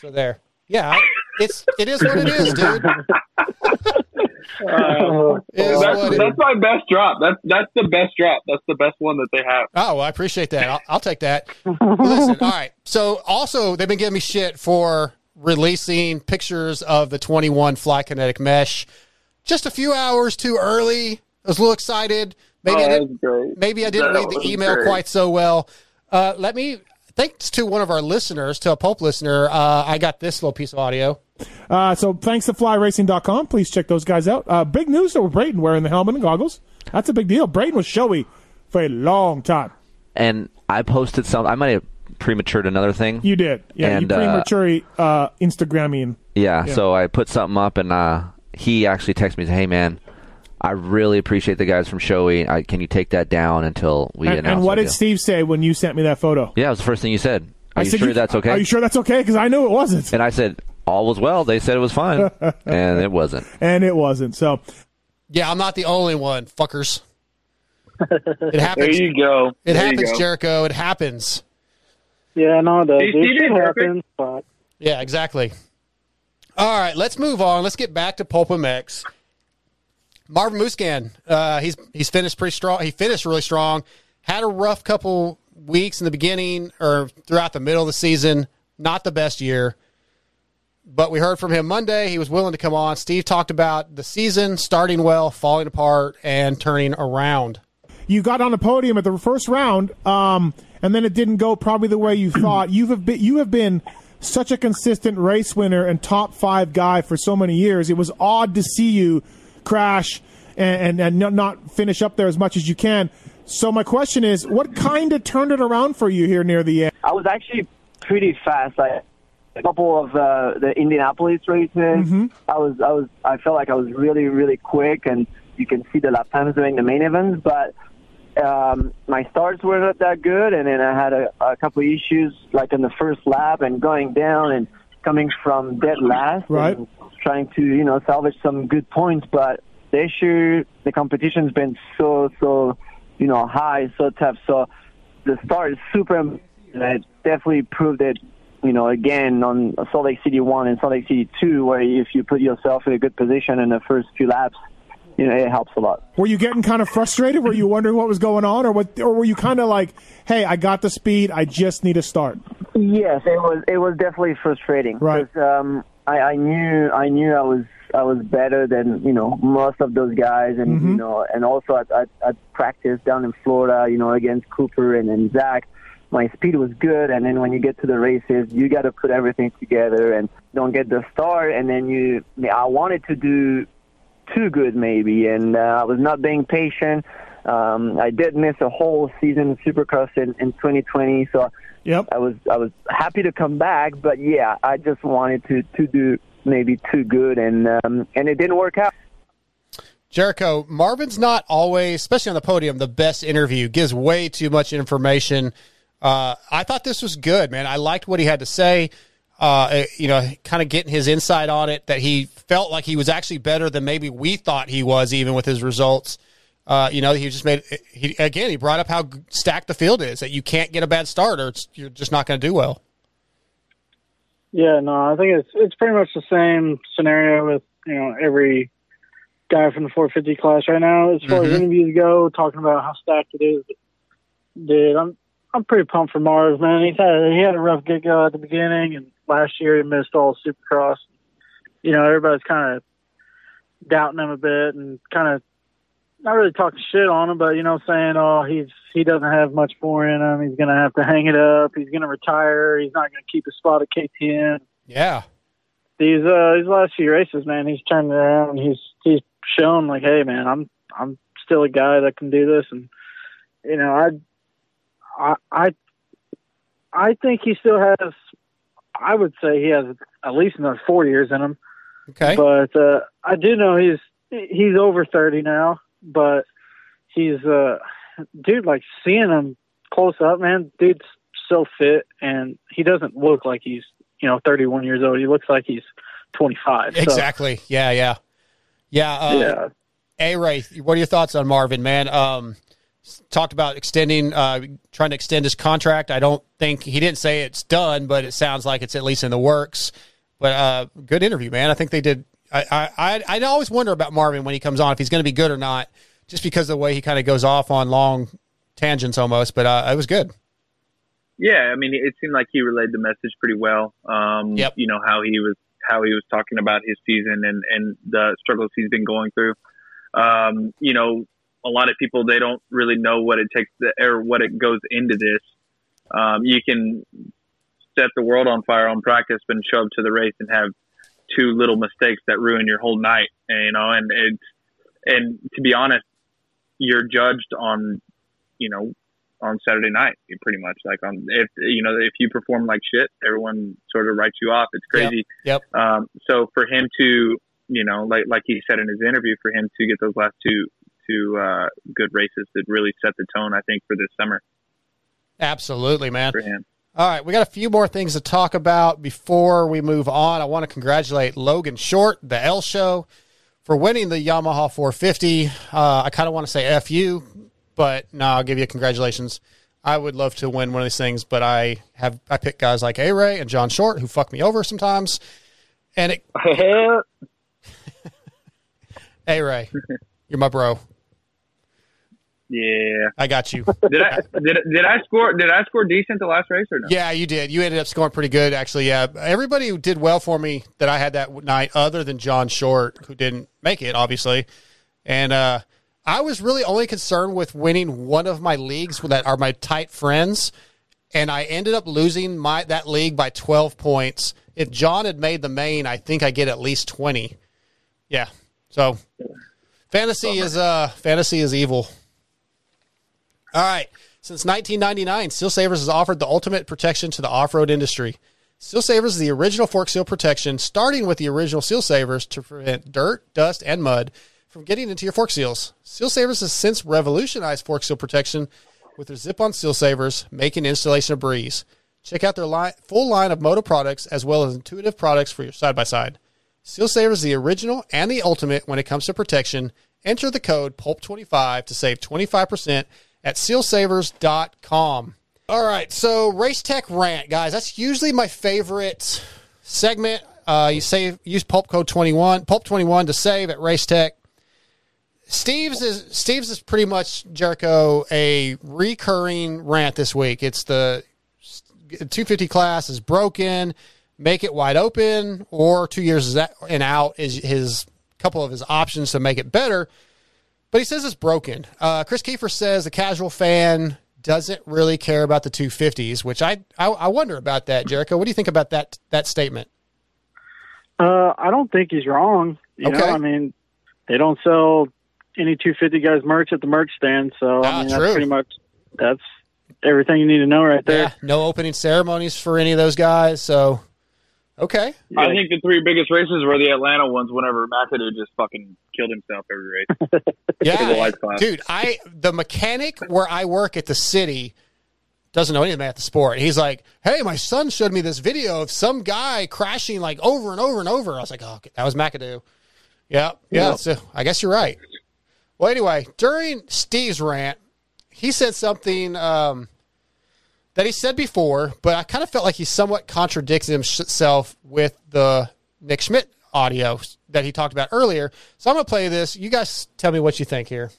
so there. Yeah, it's it is what it is, dude. Uh, that's, that's my best drop. That's that's the best drop. That's the best one that they have. Oh, well, I appreciate that. I'll, I'll take that. Listen, all right. So, also, they've been giving me shit for releasing pictures of the 21 Fly Kinetic Mesh just a few hours too early. I was a little excited. Maybe Oh, I didn't. Maybe I didn't That read the email great. quite so well. Uh, let me. Thanks to one of our listeners, to a Pulp listener, uh, I got this little piece of audio. Uh, so thanks to flyracing.com. Please check those guys out. Uh, big news though with Brayton wearing the helmet and goggles. That's a big deal. Brayton was Shoei for a long time. And I posted some. I might have prematured another thing. You did. Yeah, And, you uh, uh, Instagramming. Yeah, Yeah. so I put something up, and uh, he actually texted me, "Hey man, I really appreciate the guys from Shoei. I, can you take that down until we And, announce?" and what did deal?" Steve say when you sent me that photo? Yeah, it was the first thing you said. Are I you said, sure that's okay? Are you sure that's okay? Because I knew it wasn't, And I said, "All was well." They said it was fine, and it wasn't. and it wasn't. So Yeah, I'm not the only one, fuckers. It happens. There you go. It There happens, go. Jericho. It happens. Yeah, no, it does. It it, happens, but Yeah, exactly. All right, let's move on. Let's get back to Pulp MX. Marvin Musquin, uh, he's he's finished pretty strong. He finished really strong. Had a rough couple weeks in the beginning or throughout the middle of the season. Not the best year, but we heard from him Monday. He was willing to come on. Steve talked about the season starting well, falling apart, and turning around. you got on the podium at the first round, um, and then it didn't go probably the way you thought. You have been you have been such a consistent race winner and top five guy for so many years. It was odd to see you crash and and, and not- finish up there as much as you can. So my question is, what kind of turned it around for you here near the end? I was actually pretty fast. I a couple of uh, the Indianapolis races. Mm-hmm. I was I was I felt like I was really really quick, and you can see the lap times during the main events. But um, my starts were not that good, and then I had a, a couple of issues like in the first lap and going down and coming from dead last, Right. and trying to you know salvage some good points. But the issue, the competition's been so so you know high, so tough. So the start is super. And it definitely proved it you know, again on Salt Lake City one and Salt Lake City two, where if you put yourself in a good position in the first few laps, you know, it helps a lot. Were you getting kind of frustrated? Were you wondering what was going on, or what, or were you kind of like, "Hey, I got the speed. I just need to start." Yes, it was. It was definitely frustrating. Right. um, I, I knew. I knew I was. I was better than you know most of those guys, and you know, and also at, at, at practice down in Florida, you know, against Cooper and, then Zach, my speed was good. And then when you get to the races, you got to put everything together and don't get the start. And then you, I wanted to do too good maybe, and uh, I was not being patient. Um, I did miss a whole season of Supercross in, in 2020, so yep. I was I was happy to come back, but yeah, I just wanted to to do maybe too good, and um, and it didn't work out. Jericho, Marvin's not always, especially on the podium, the best interview. Gives way too much information. Uh, I thought this was good, man. I liked what he had to say. Uh, you know, kind of getting his insight on it. That he felt like he was actually better than maybe we thought he was, even with his results. Uh, you know, he just made he again. He brought up how stacked the field is. That you can't get a bad start, or it's, you're just not going to do well. Yeah, no, I think it's it's pretty much the same scenario with you know every guy from the 450 class right now. As far as Mhm. interviews go, talking about how stacked it is, dude, I'm I'm pretty pumped for Mars, man. He's had he had a rough get go at the beginning, and last year he missed all Supercross. You know, everybody's kind of doubting him a bit and kind of not really talking shit on him, but you know, saying, oh, he's he doesn't have much more in him. He's gonna have to hang it up. He's gonna retire. He's not gonna keep his spot at KTM Yeah, these uh these last few races, man, he's turned around. He's he's shown like, hey, man, I'm I'm still a guy that can do this, and you know, I I I I think he still has. I would say he has at least another four years in him. Okay, but uh, I do know he's he's over thirty now, but he's uh dude like seeing him close up, man. Dude's so fit, and he doesn't look like he's you know 31 years old. He looks like he's 25. So, exactly. Yeah, yeah, yeah. Uh, Yeah. A Ray, what are your thoughts on Marvin, man? Um, talked about extending, uh, trying to extend his contract. I don't think he didn't say it's done, but it sounds like it's at least in the works. But uh, good interview, man. I think they did. I I I, always wonder about Marvin when he comes on if he's going to be good or not, just because of the way he kind of goes off on long tangents almost. But uh, it was good. Yeah, I mean, it seemed like he relayed the message pretty well. Um, Yep. You know how he was how he was talking about his season and and the struggles he's been going through. Um, you know, a lot of people they don't really know what it takes to, or what it goes into this. Um, you can set the world on fire on practice, but show up to the race and have two little mistakes that ruin your whole night. And, you know, and it's and to be honest, you're judged on you know on Saturday night, pretty much. Like on if you know if you perform like shit, everyone sort of writes you off. It's crazy. Yep. Um, so for him to you know like like he said in his interview, for him to get those last two two uh, good races that really set the tone, I think, for this summer Absolutely, man. All right, we got a few more things to talk about before we move on. I want to congratulate Logan Short, the L Show, for winning the Yamaha 450. Uh, I kind of want to say F you, but no, I'll give you congratulations. I would love to win one of these things, but I have I pick guys like A Ray and John Short who fuck me over sometimes. And it A Ray, you're my bro. Yeah, I got you. did I did, did I score did I score decent the last race or no? Yeah, you did. You ended up scoring pretty good, actually. Yeah, everybody did well for me that I had that night, other than John Short, who didn't make it, obviously. And uh, I was really only concerned with winning one of my leagues that are my tight friends, and I ended up losing my that league by twelve points. If John had made the main, I think I get at least twenty. Yeah. So fantasy is uh fantasy is evil. All right. Since 1999, Seal Savers has offered the ultimate protection to the off-road industry. Seal Savers is the original fork seal protection, starting with the original Seal Savers to prevent dirt, dust, and mud from getting into your fork seals. Seal Savers has since revolutionized fork seal protection with their zip-on seal savers, making installation a breeze. Check out their line, full line of Moto products as well as intuitive products for your side-by-side. Seal Savers is the original and the ultimate when it comes to protection. Enter the code PULP25 to save 25% at sealsavers.com. All right, so race tech rant, guys. That's usually my favorite segment. Uh, you save use pulp code twenty one pulp twenty one to save at race tech. Steve's is Steve's is pretty much Jericho a recurring rant this week. It's the 250 class is broken, make it wide open, or two years and out is his couple of his options to make it better. But he says it's broken. Uh, Chris Keefer says the casual fan doesn't really care about the 250s, which I, I I wonder about that. Jericho, what do you think about that that statement? Uh, I don't think he's wrong. You Okay. know, I mean, they don't sell any 250 guys merch at the merch stand, so Ah, I mean, true. that's pretty much that's everything you need to know right there. Yeah, no opening ceremonies for any of those guys. So, okay. I think the three biggest races were the Atlanta ones. Whenever McAdoo just fucking killed himself every race. Yeah, dude. I the mechanic where I work at the city doesn't know anything about the sport. He's like, "Hey, my son showed me this video of some guy crashing like over and over and over." I was like, "Oh, okay, that was McAdoo." Yeah, yeah. Yep. So I guess you're right. Well, anyway, during Steve's rant, he said something um, that he said before, but I kind of felt like he somewhat contradicted himself with the Nick Schmidt audio that he talked about earlier. So I'm going to play this. You guys tell me what you think here.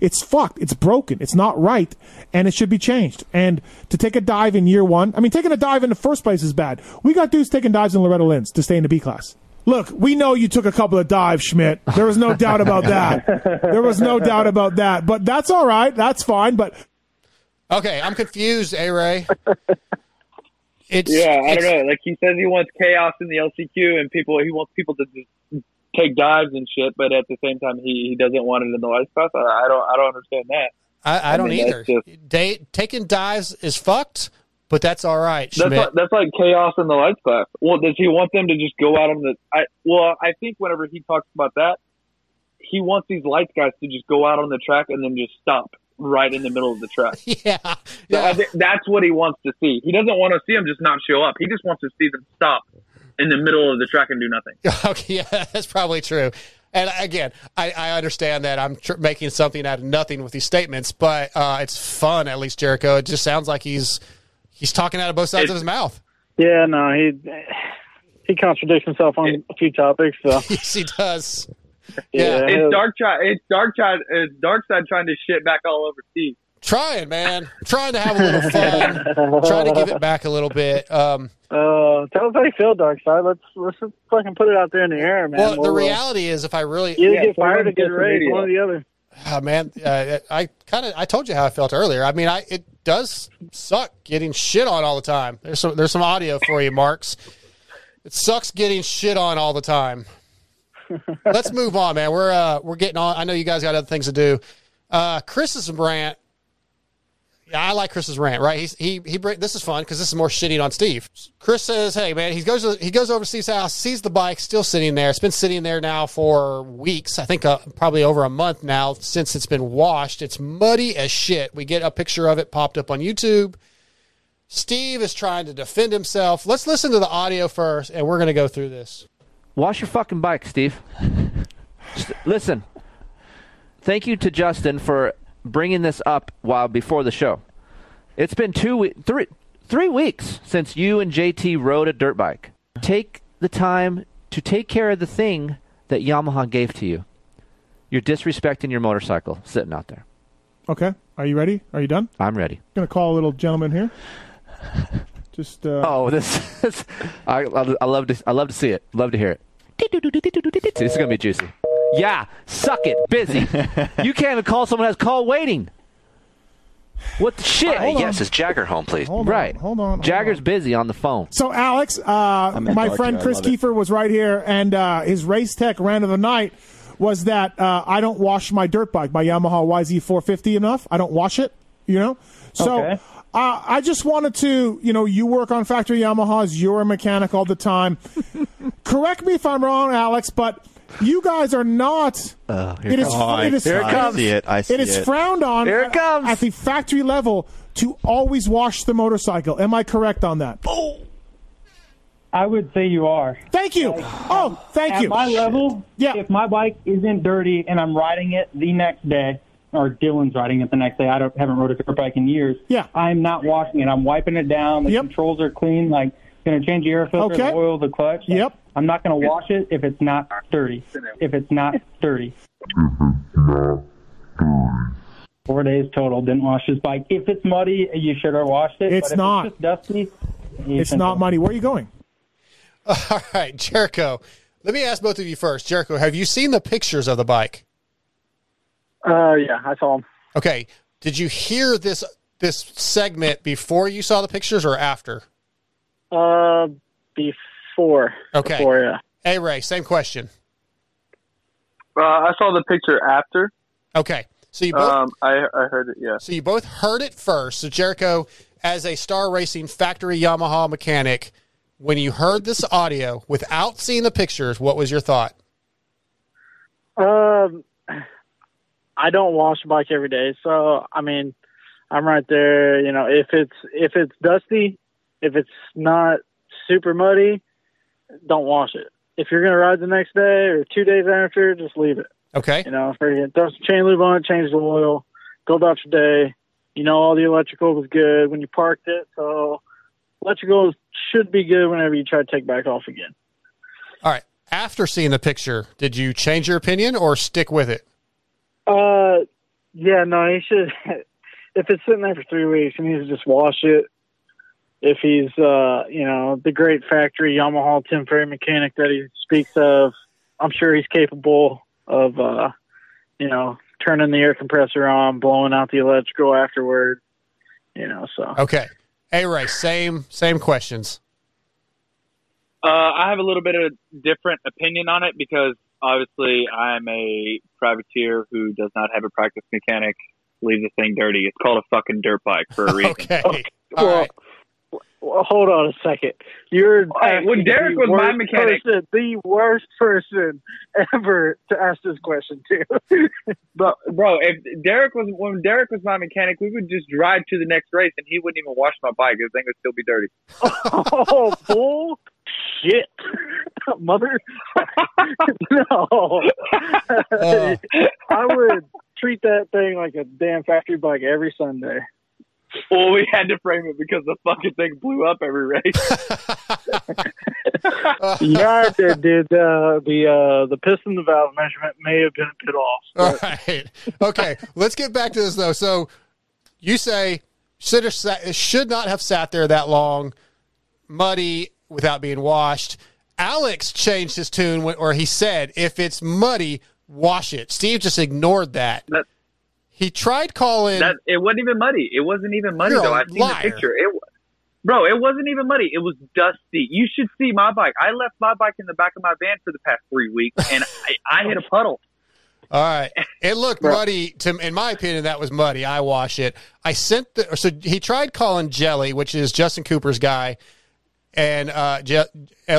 It's fucked. It's broken. It's not right, and it should be changed. And to take a dive in year one, I mean, taking a dive in the first place is bad. We got dudes taking dives in Loretta Lynn's to stay in the B class. Look, we know you took a couple of dives, Schmidt. There was no doubt about that. There was no doubt about that. But that's all right. That's fine. But Okay, I'm confused, A Ray. It's yeah, I it's- don't know. Like he says, he wants chaos in the LCQ, and people he wants people to just take dives and shit. But at the same time, he, he doesn't want it in the lights class. I, I don't I don't understand that. I, I don't mean, either. just- taking dives is fucked, but that's all right, That's like, that's like chaos in the lights class. Well, does he want them to just go out on the? I well, I think whenever he talks about that, he wants these lights guys to just go out on the track and then just stop right in the middle of the track. yeah, So I think that's what he wants to see. He doesn't want to see them just not show up. He just wants to see them stop in the middle of the track and do nothing. Okay, yeah, that's probably true. And again, I, I understand that I'm tr- making something out of nothing with these statements, but uh, it's fun. At least Jericho. It just sounds like he's he's talking out of both sides of his mouth. Yeah, no, he he contradicts himself on a few topics. So yes, he does. Yeah, it's Darkside. It's Darkside. It's Darkside trying to shit back all over Steve. Trying, man. Trying to have a little fun. trying to give it back a little bit. Um, Uh, tell us how you feel, Darkside. Let's let's just fucking put it out there in the air, man. well, the We'll, uh, reality is, if I really either get fired or get raised, one or the other. Oh, man, uh, I kind of I told you how I felt earlier. I mean, I it does suck getting shit on all the time. There's some there's some audio for you, Marks. It sucks getting shit on all the time. Let's move on, man. We're uh we're getting on. I know you guys got other things to do. Uh, Chris's rant. Yeah, I like Chris's rant. Right? He's, he he. This is fun because this is more shitting on Steve. Chris says, "Hey, man, he goes he goes over to Steve's house, sees the bike still sitting there. It's been sitting there now for weeks. I think uh, probably over a month now since it's been washed. It's muddy as shit. We get a picture of it popped up on YouTube. Steve is trying to defend himself. Let's listen to the audio first, and we're going to go through this. Wash your fucking bike, Steve. Listen. Thank you to Justin for bringing this up while before the show. It's been two we- three three weeks since you and JT rode a dirt bike. Take the time to take care of the thing that Yamaha gave to you. You're disrespecting your motorcycle sitting out there. okay, are you ready? Are you done? I'm ready. gonna call a little gentleman here. Just uh, Oh, this is, I, I I love to I love to see it. Love to hear it. This is gonna be juicy. Yeah, suck it, busy. you can't even call someone who has call waiting. What the shit? Hold on. yes, is Jagger home, please? Hold on, right. hold on, hold Jagger's busy on the phone. So, Alex, uh, my friend Chris love it. Keefer was right here, and uh, his race tech rant of the night was that uh, I don't wash my dirt bike, my Yamaha YZ450 enough. I don't wash it, you know? So. Okay. Uh, I just wanted to, you know, you work on factory Yamahas, you're a mechanic all the time. Correct me if I'm wrong, Alex, but you guys are not. Oh, here it it is. comes. it is Here it comes. I see it. I see it is it. frowned on. Here it comes. at the factory level to always wash the motorcycle. Am I correct on that? I would say you are. Thank you. oh, thank At you. my level, yeah. if my bike isn't dirty and I'm riding it the next day, or Dylan's riding it the next day. I don't haven't rode a dirt bike in years. Yeah. I'm not washing it. I'm wiping it down. The Yep. controls are clean. Like going to change the air filter, Okay. the oil, the clutch. Like, Yep. I'm not going to wash it if it's not dirty. If it's not dirty. Four days total. Didn't wash his bike. If it's muddy, you should have washed it. It's but if not. It's just dusty. It's shouldn't muddy. Where are you going? All right, Jericho. Let me ask both of you first. Jericho, have you seen the pictures of the bike? Uh, yeah, I saw him. Okay. Did you hear this this segment before you saw the pictures or after? Uh, before. Okay. Before, yeah. Hey Ray, same question. Uh, I saw the picture after. Okay. So you both Um, I I heard it. Yeah. So you both heard it first. So Jericho, as a Star Racing factory Yamaha mechanic, when you heard this audio without seeing the pictures, what was your thought? Um, I don't wash a bike every day, so I mean, I'm right there. You know, if it's if it's dusty, if it's not super muddy, don't wash it. If you're gonna ride the next day or two days after, just leave it. Okay. You know, freaking throw some chain lube on it, change the oil, go about your day. You know, all the electrical was good when you parked it, so electrical should be good whenever you try to take back off again. All right. After seeing the picture, did you change your opinion or stick with it? Uh, yeah, no, he should. If it's sitting there for three weeks, he needs to just wash it. If he's, uh, you know, the great factory Yamaha temporary mechanic that he speaks of, I'm sure he's capable of, uh, you know, turning the air compressor on, blowing out the electrical afterward. You know, so Okay. Hey Ray, same same questions. Uh, I have a little bit of different opinion on it because obviously I'm a privateer who does not have a practice mechanic leave the thing dirty. It's called a fucking dirt bike for a reason. Okay. well, well, hold on a second. You're Hey, when Derek the was my worst mechanic- person, the worst person ever to ask this question to. Bro, bro, if Derek was when Derek was my mechanic, we would just drive to the next race, and he wouldn't even wash my bike. His thing would still be dirty. oh, bull shit, mother. no, Uh. I would treat that thing like a damn factory bike every Sunday. Well, we had to frame it because the fucking thing blew up every race. yeah, it did. did uh, the uh, the piston valve measurement may have been a bit off. All right. Okay. Let's get back to this though. So you say should have sat, should not have sat there that long, muddy without being washed. Alex changed his tune when- or he said, "If it's muddy, wash it." Steve just ignored that. He tried calling. That it wasn't even muddy. It wasn't even muddy though. I've seen the picture. It, bro, it wasn't even muddy. It was dusty. You should see my bike. I left my bike in the back of my van for the past three weeks, and I, I hit a puddle. All right. It looked muddy to in my opinion that was muddy. I wash it. I sent the so he tried calling Jelly, which is Justin Cooper's guy, and uh Je-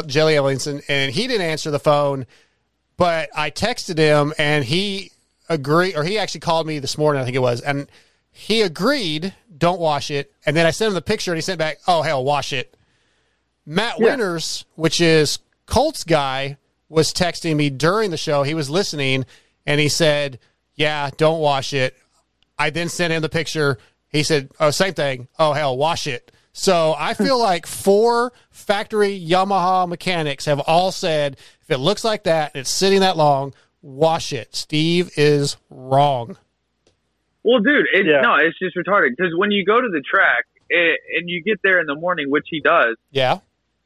Jelly Ellinson and he didn't answer the phone, but I texted him and he agreed or he actually called me this morning, I think it was, and he agreed, don't wash it. And then I sent him the picture and he sent back, "Oh hell, wash it." Matt Yeah. Winters, which is Colts guy, was texting me during the show. He was listening and he said, "Yeah, don't wash it." I then sent him the picture. He said, "Oh, same thing. Oh hell, wash it." So I feel like four factory Yamaha mechanics have all said, if it looks like that and it's sitting that long, wash it. Steve is wrong. Well, dude, it, Yeah. no, it's just retarded. Because when you go to the track eh, and you get there in the morning, which he does, Yeah.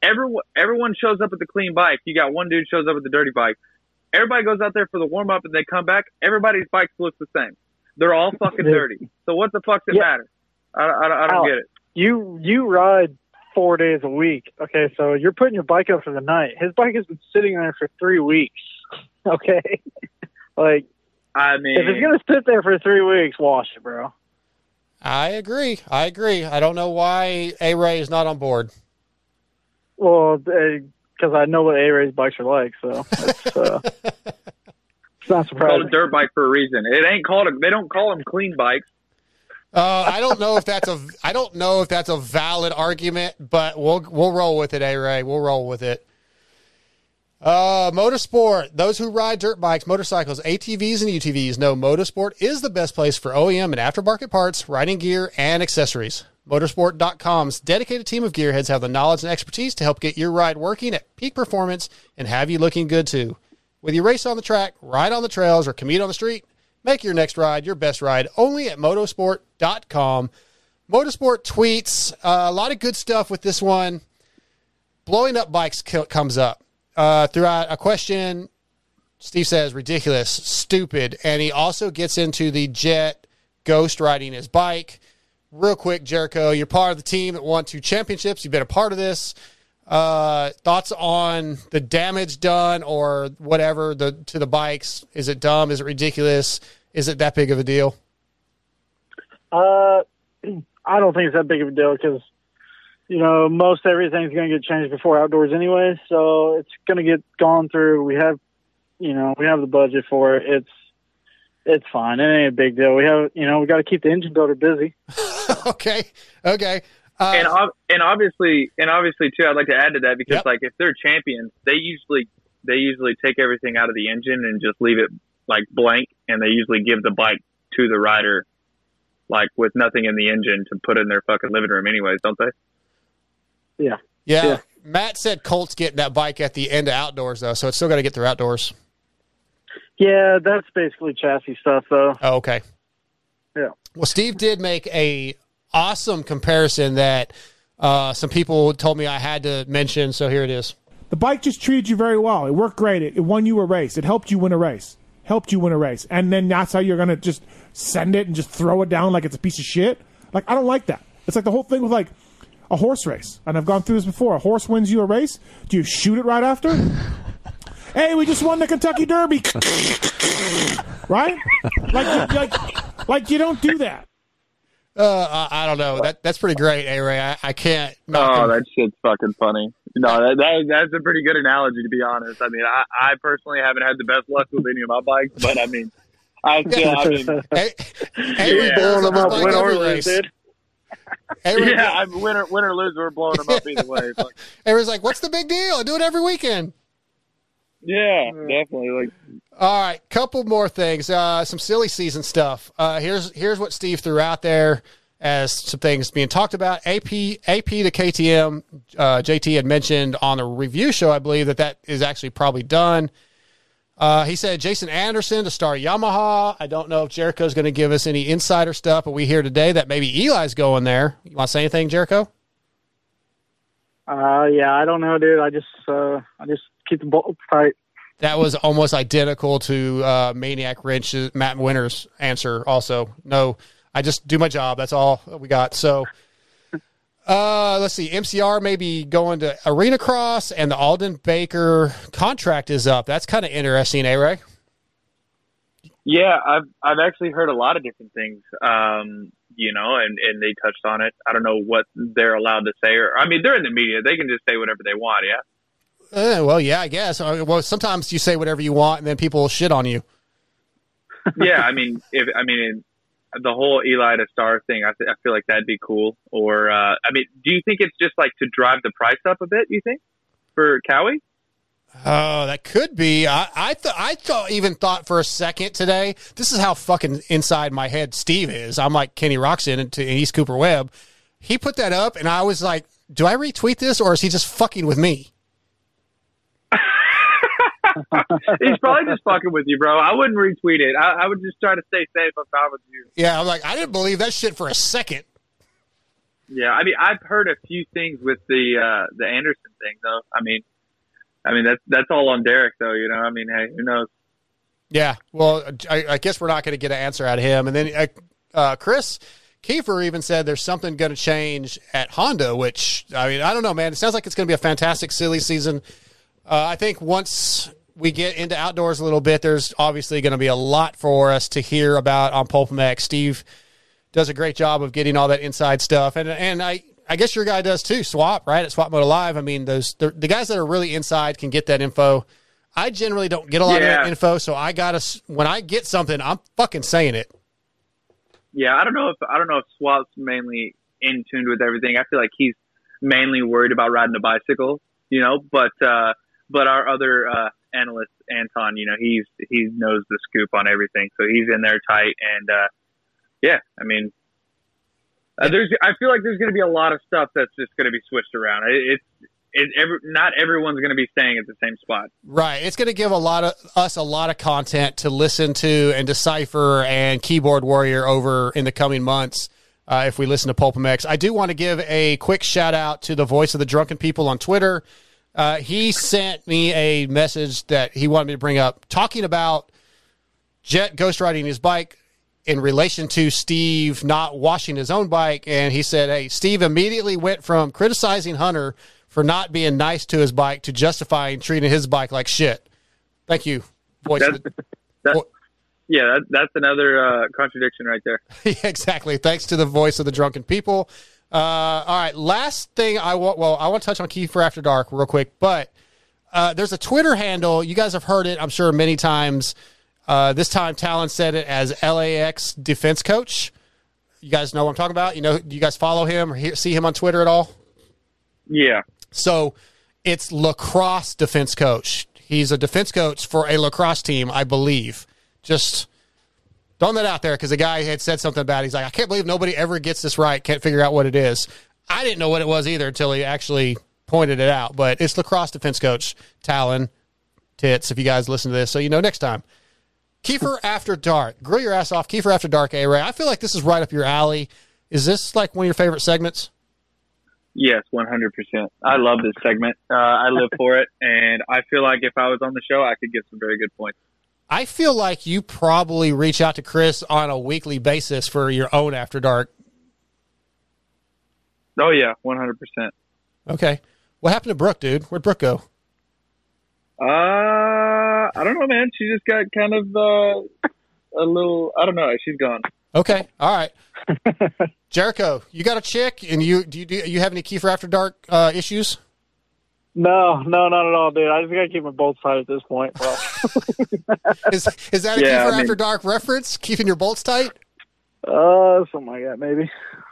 everyone everyone shows up with the clean bike. You got one dude shows up with the dirty bike. Everybody goes out there for the warm up and they come back. Everybody's bikes look the same. They're all fucking dirty. So what the fuck does it Yeah. matter? I, I, I don't Al, get it. You you ride four days a week. Okay, so you're putting your bike up for the night. His bike has been sitting there for three weeks. Okay, like I mean, if it's gonna sit there for three weeks, wash it, bro. I agree. I agree. I don't know why A Ray is not on board. Well, because I know what A Ray's bikes are like, so it's, uh, it's not it's called a surprising. dirt bike for a reason. It ain't called. A, they don't call them clean bikes. Uh, I don't know if that's a I don't know if that's a valid argument, but we'll we'll roll with it, A Ray. We'll roll with it. Uh, MotoSport. Those who ride dirt bikes, motorcycles, ATVs, and UTVs know MotoSport is the best place for OEM and aftermarket parts, riding gear, and accessories. MotoSport.com's dedicated team of gearheads have the knowledge and expertise to help get your ride working at peak performance and have you looking good too. Whether you race on the track, ride on the trails, or commute on the street, make your next ride your best ride only at motosport.com. MotoSport tweets uh, a lot of good stuff with this one. Blowing up bikes co- comes up uh, throughout a question. Steve says ridiculous, stupid, and he also gets into the Jett ghost riding his bike. Real quick, Jericho, you're part of the team that won two championships. You've been a part of this. Uh, thoughts on the damage done or whatever the to the bikes? Is it dumb? Is it ridiculous? Is it that big of a deal? Uh, I don't think it's that big of a deal because, you know, most everything's going to get changed before outdoors anyway. So it's going to get gone through. We have, you know, we have the budget for it. It's, it's fine. It ain't a big deal. We have, you know, we got to keep the engine builder busy. okay. Okay. Uh, and ob- and obviously and obviously too, I'd like to add to that because like if they're champions, they usually they usually take everything out of the engine and just leave it like blank, and they usually give the bike to the rider like with nothing in the engine to put in their fucking living room, anyways, don't they? Yeah. Yeah. Matt said Colt's getting that bike at the end of outdoors though, so it's still got to get through outdoors. Yeah, that's basically chassis stuff, though. Oh, okay. Yeah. Well, Steve did make a awesome comparison that uh, some people told me I had to mention, so here it is. The bike just treated you very well. It worked great. It, it won you a race. It helped you win a race. Helped you win a race. And then that's how you're going to just send it and just throw it down like it's a piece of shit. Like, I don't like that. It's like the whole thing with like a horse race. And I've gone through this before. A horse wins you a race. Do you shoot it right after? hey, we just won the Kentucky Derby. right? Like, like, like you don't do that. Uh, I, I don't know. That that's pretty great, A Ray. I, I can't. Oh, him. that shit's fucking funny. No, that, that that's a pretty good analogy to be honest. I mean, I, I personally haven't had the best luck with any of my bikes, but I mean, I still, I mean, Avery blowing them up, win or lose, dude. Avery- yeah, I mean, win or, win or lose, we're blowing them up either way. Fuck. Avery's like, "What's the big deal? I do it every weekend." Yeah, definitely. Like, All right, couple more things. Uh, some silly season stuff. Uh, here's here's what Steve threw out there as some things being talked about. AP AP to KTM. Uh, JT had mentioned on the review show, I believe that that is actually probably done. Uh, he said Jason Anderson to Star Yamaha. I don't know if Jericho's going to give us any insider stuff, but we hear today that maybe Eli's going there. You want to say anything, Jericho? Uh, yeah, I don't know, dude. I just, uh, I just keep the bolts tight. That was almost identical to uh, Maniac Wrench, Matt Winter's answer. Also, no, I just do my job. That's all we got. So, uh, let's see. MCR may be going to Arena Cross, and the Alden Baker contract is up. That's kind of interesting, eh, Ray? yeah, I've I've actually heard a lot of different things. Um, you know, and and they touched on it. I don't know what they're allowed to say, or I mean, they're in the media. They can just say whatever they want. Yeah. Uh, well, yeah, I guess. Uh, Well, sometimes you say whatever you want, and then people shit on you. yeah, I mean, if I mean the whole Eli to Star thing, I, th- I feel like that'd be cool. Or uh, I mean, do you think it's just like to drive the price up a bit? You think for Cowie? Oh, that could be. I I, th- I thought even thought for a second today. This is how fucking inside my head Steve is. I'm like Kenny and, to, and East Cooper Webb. He put that up, and I was like, "Do I retweet this, or is he just fucking with me?" He's probably just fucking with you, bro. I wouldn't retweet it. I, I would just try to stay safe if I was you. Yeah, I'm like, I didn't believe that shit for a second. Yeah, I mean, I've heard a few things with the uh, the Anderson thing, though. I mean, I mean that's that's all on Derek, though. You know, I mean, hey, who knows? Yeah, well, I, I guess we're not going to get an answer out of him. And then uh, uh, Chris Keefer even said there's something going to change at Honda, which I mean, I don't know, man. It sounds like it's going to be a fantastic silly season. Uh, I think once we get into outdoors a little bit, there's obviously going to be a lot for us to hear about on Pulp MX. Steve does a great job of getting all that inside stuff, and and I. I guess your guy does too. Swap right at Swap Moto Live. I mean, those the, the guys that are really inside can get that info. I generally don't get a lot of that info, so I gotta when I get something, I'm fucking saying it. Yeah, I don't know if I don't know if Swap's mainly in tune with everything. I feel like he's mainly worried about riding a bicycle, you know. But uh, but our other uh, analyst, Anton, you know, he's he knows the scoop on everything, so he's in there tight. And uh, yeah, I mean, uh, there's I feel like there's going to be a lot of stuff that's just going to be switched around. It, it's it, every, not everyone's going to be staying at the same spot. Right. It's going to give a lot of us a lot of content to listen to and decipher and keyboard warrior over in the coming months. Uh, if we listen to Pulp MX, I do want to give a quick shout out to the voice of the drunken people on Twitter. Uh, he sent me a message that he wanted me to bring up, talking about Jett ghost riding his bike in relation to Steve not washing his own bike. And he said, Hey, Steve immediately went from criticizing Hunter for not being nice to his bike to justifying treating his bike like shit. Thank you, voice. That's, that, yeah, that, that's another uh, contradiction right there. yeah, exactly. Thanks to the voice of the drunken people. Uh, all right, last thing I want. Well, I want to touch on Keefer After Dark real quick, but uh, there's a Twitter handle. You guys have heard it, I'm sure, many times. Uh, this time, Talon said it as LAX defense coach. You guys know what I'm talking about. You know, do you guys follow him or hear, see him on Twitter at all? Yeah. So it's lacrosse defense coach. He's a defense coach for a lacrosse team, I believe. Just throwing that out there because the guy had said something about it. He's like, I can't believe nobody ever gets this right, can't figure out what it is. I didn't know what it was either until he actually pointed it out. But it's lacrosse defense coach, Talon Tits, if you guys listen to this. So you know next time. Keefer After Dark. Grill your ass off. Keefer After Dark, A Ray. I feel like this is right up your alley. Is this like one of your favorite segments? Yes, 100%. I love this segment. Uh, I live for it. And I feel like if I was on the show, I could get some very good points. I feel like you probably reach out to Chris on a weekly basis for your own After Dark. Oh, yeah, 100%. Okay. What happened to Brooke, dude? Where'd Brooke go? Uh, I don't know, man. She just got kind of uh, a little, I don't know. She's gone. Okay. All right. Jericho, you got a chick, and you do you, do you have any Keefer After Dark uh, issues? No, no, not at all, dude. I just gotta keep my bolts tight at this point, bro. is is that a Yeah, Keefer I mean- After Dark reference? Keeping your bolts tight? uh, something like that, maybe.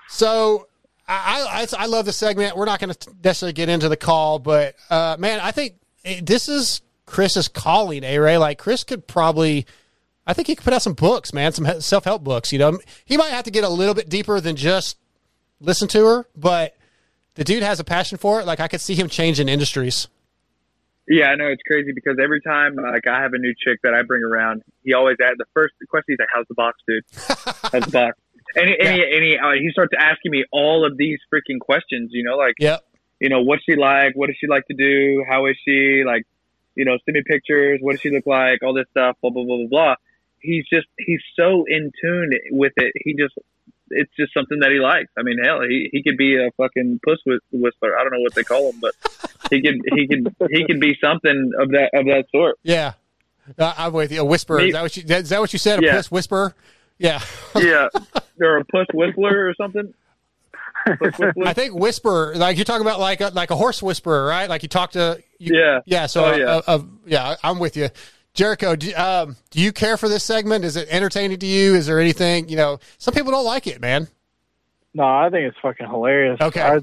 So I, I I love the segment. We're not going to necessarily get into the call, but uh, man, I think this is Chris's calling. A Ray, like Chris could probably, I think he could put out some books, man, some self help books. You know, he might have to get a little bit deeper than just listen to her, but the dude has a passion for it. Like I could see him changing industries. Yeah, I know it's crazy because every time like I have a new chick that I bring around, he always asks the first question. He's like, "How's the box, dude? How's the box?" And, he- and, he, and he, uh, he starts asking me all of these freaking questions. You know, like, yep. you know, what's she like? What does she like to do? How is she? Like, you know, send me pictures. What does she look like? All this stuff. Blah blah blah blah blah. He's just he's so in tune with it. He just it's just something that he likes. I mean, hell, he, he could be a fucking puss whis- whisperer. I don't know what they call him, but he could he could he could be something of that of that sort. Yeah, uh, I'm with you. A whisperer. Me- Is that what you? Is that what you said? A Yeah. puss whisperer. Yeah. Yeah, or a puss whistler or something. I think whisper, like you're talking about, like a, like a horse whisperer, right? Like you talk to, you, Yeah. yeah. So, Oh, uh, yeah. uh, uh, yeah, I'm with you, Jericho. Do, um, do you care for this segment? Is it entertaining to you? Is there anything you know? Some people don't like it, man. No, I think it's fucking hilarious. Okay. I,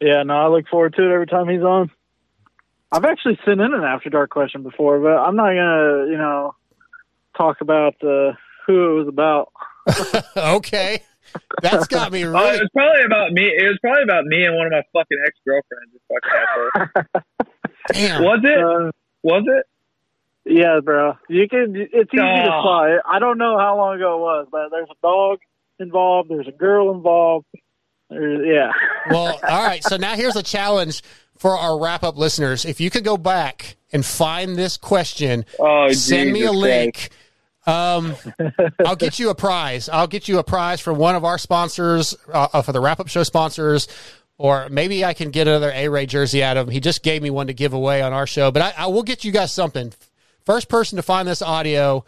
yeah, no, I look forward to it every time he's on. I've actually sent in an after dark question before, but I'm not gonna, you know, talk about uh, who it was about. okay, that's got me Oh, really. it was probably about me. It was probably about me and one of my fucking ex girlfriends. Damn. Was it? was it? Yeah, bro. You can. It's easy to Aw. spot. I don't know how long ago it was, but there's a dog involved. There's a girl involved. There's, yeah. Well, all right. So now here's a challenge for our wrap up listeners. If you could go back and find this question, Oh, send me a Jesus link. Um, I'll get you a prize. I'll get you a prize from one of our sponsors uh, uh, for the wrap up show sponsors, or maybe I can get another A Ray jersey out of him. He just gave me one to give away on our show, but I, I will get you guys something. First person to find this audio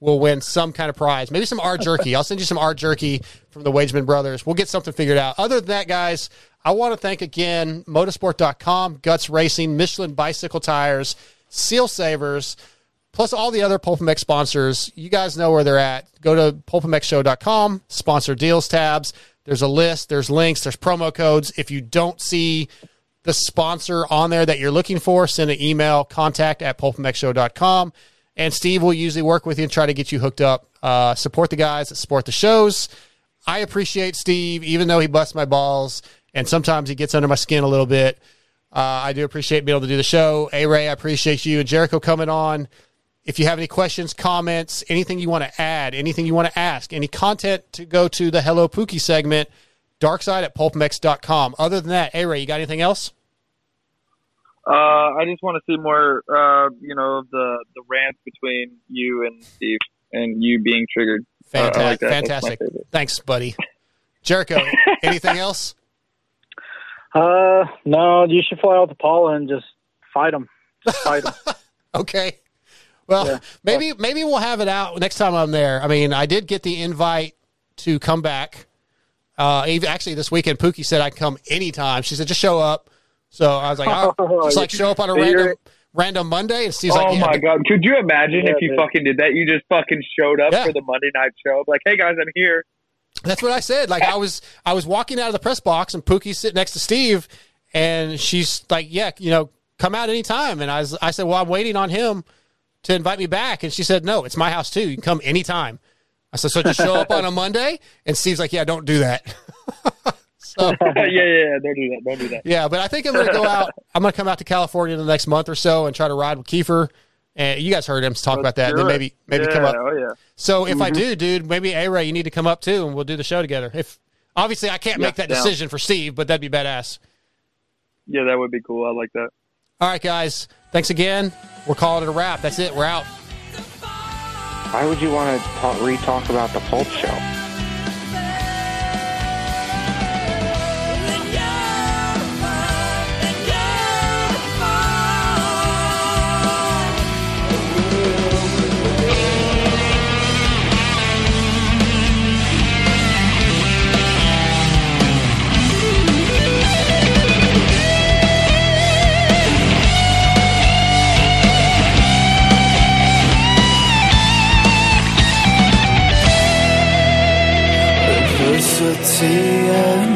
will win some kind of prize. Maybe some art jerky. I'll send you some art jerky from the Wageman brothers. We'll get something figured out. Other than that, guys, I want to thank again motosport.com, Guts Racing, Michelin Bicycle Tires, Seal Savers, plus all the other Pulp MX sponsors. You guys know where they're at. Go to pulpmxshow.com, sponsor deals tabs. There's a list, there's links, there's promo codes. If you don't see the sponsor on there that you're looking for, send an email contact at pulpmxshow.com. And Steve will usually work with you and try to get you hooked up. Uh, support the guys that support the shows. I appreciate Steve, even though he busts my balls and sometimes he gets under my skin a little bit. Uh, I do appreciate being able to do the show. A Ray, I appreciate you and Jericho coming on. If you have any questions, comments, anything you want to add, anything you want to ask, any content to go to the Hello Pookie segment, darkside at pulpmx.com. Other than that, A Ray, you got anything else? Uh, I just want to see more, uh, you know, the the rants between you and Steve, and you being triggered. Uh, Fantastic. like that. That's my Fantastic. Thanks, buddy. Jericho, anything else? Uh, no, you should fly out to Pala and just fight him. Fight him. Okay. Well, maybe maybe we'll have it out next time I'm there. I mean, I did get the invite to come back. Uh, even- actually, this weekend, Pookie said I can come anytime. She said just show up. So I was like, oh, just like show up on a random random Monday, and Steve's oh like, yeah, my god! Could you imagine Yeah, if you dude. fucking did that? You just fucking showed up Yeah. for the Monday night show, like, "Hey guys, I'm here." That's what I said. Like I was, I was walking out of the press box, and Pookie's sitting next to Steve, and she's like, "Yeah, you know, come out anytime." And I was, I said, "Well, I'm waiting on him to invite me back," and she said, "No, it's my house too. You can come anytime." I said, "So just show up on a Monday?" And Steve's like, "Yeah, don't do that." so yeah, yeah, yeah. Don't do that. Don't do that. yeah, but I think I'm going to go out. I'm going to come out to California in the next month or so and try to ride with Keefer. And you guys heard him talk about that. And then maybe maybe Yeah, come up. oh, yeah. So if I Mhm. do, dude, maybe A Ray, you need to come up too, and we'll do the show together. If obviously I can't Yeah, make that down. decision for Steve, but that'd be badass. Yeah, that would be cool. I like that. All right, guys, thanks again. We're calling it a wrap. That's it. We're out. Why would you want to talk, re-talk about the Pulp Show? see you.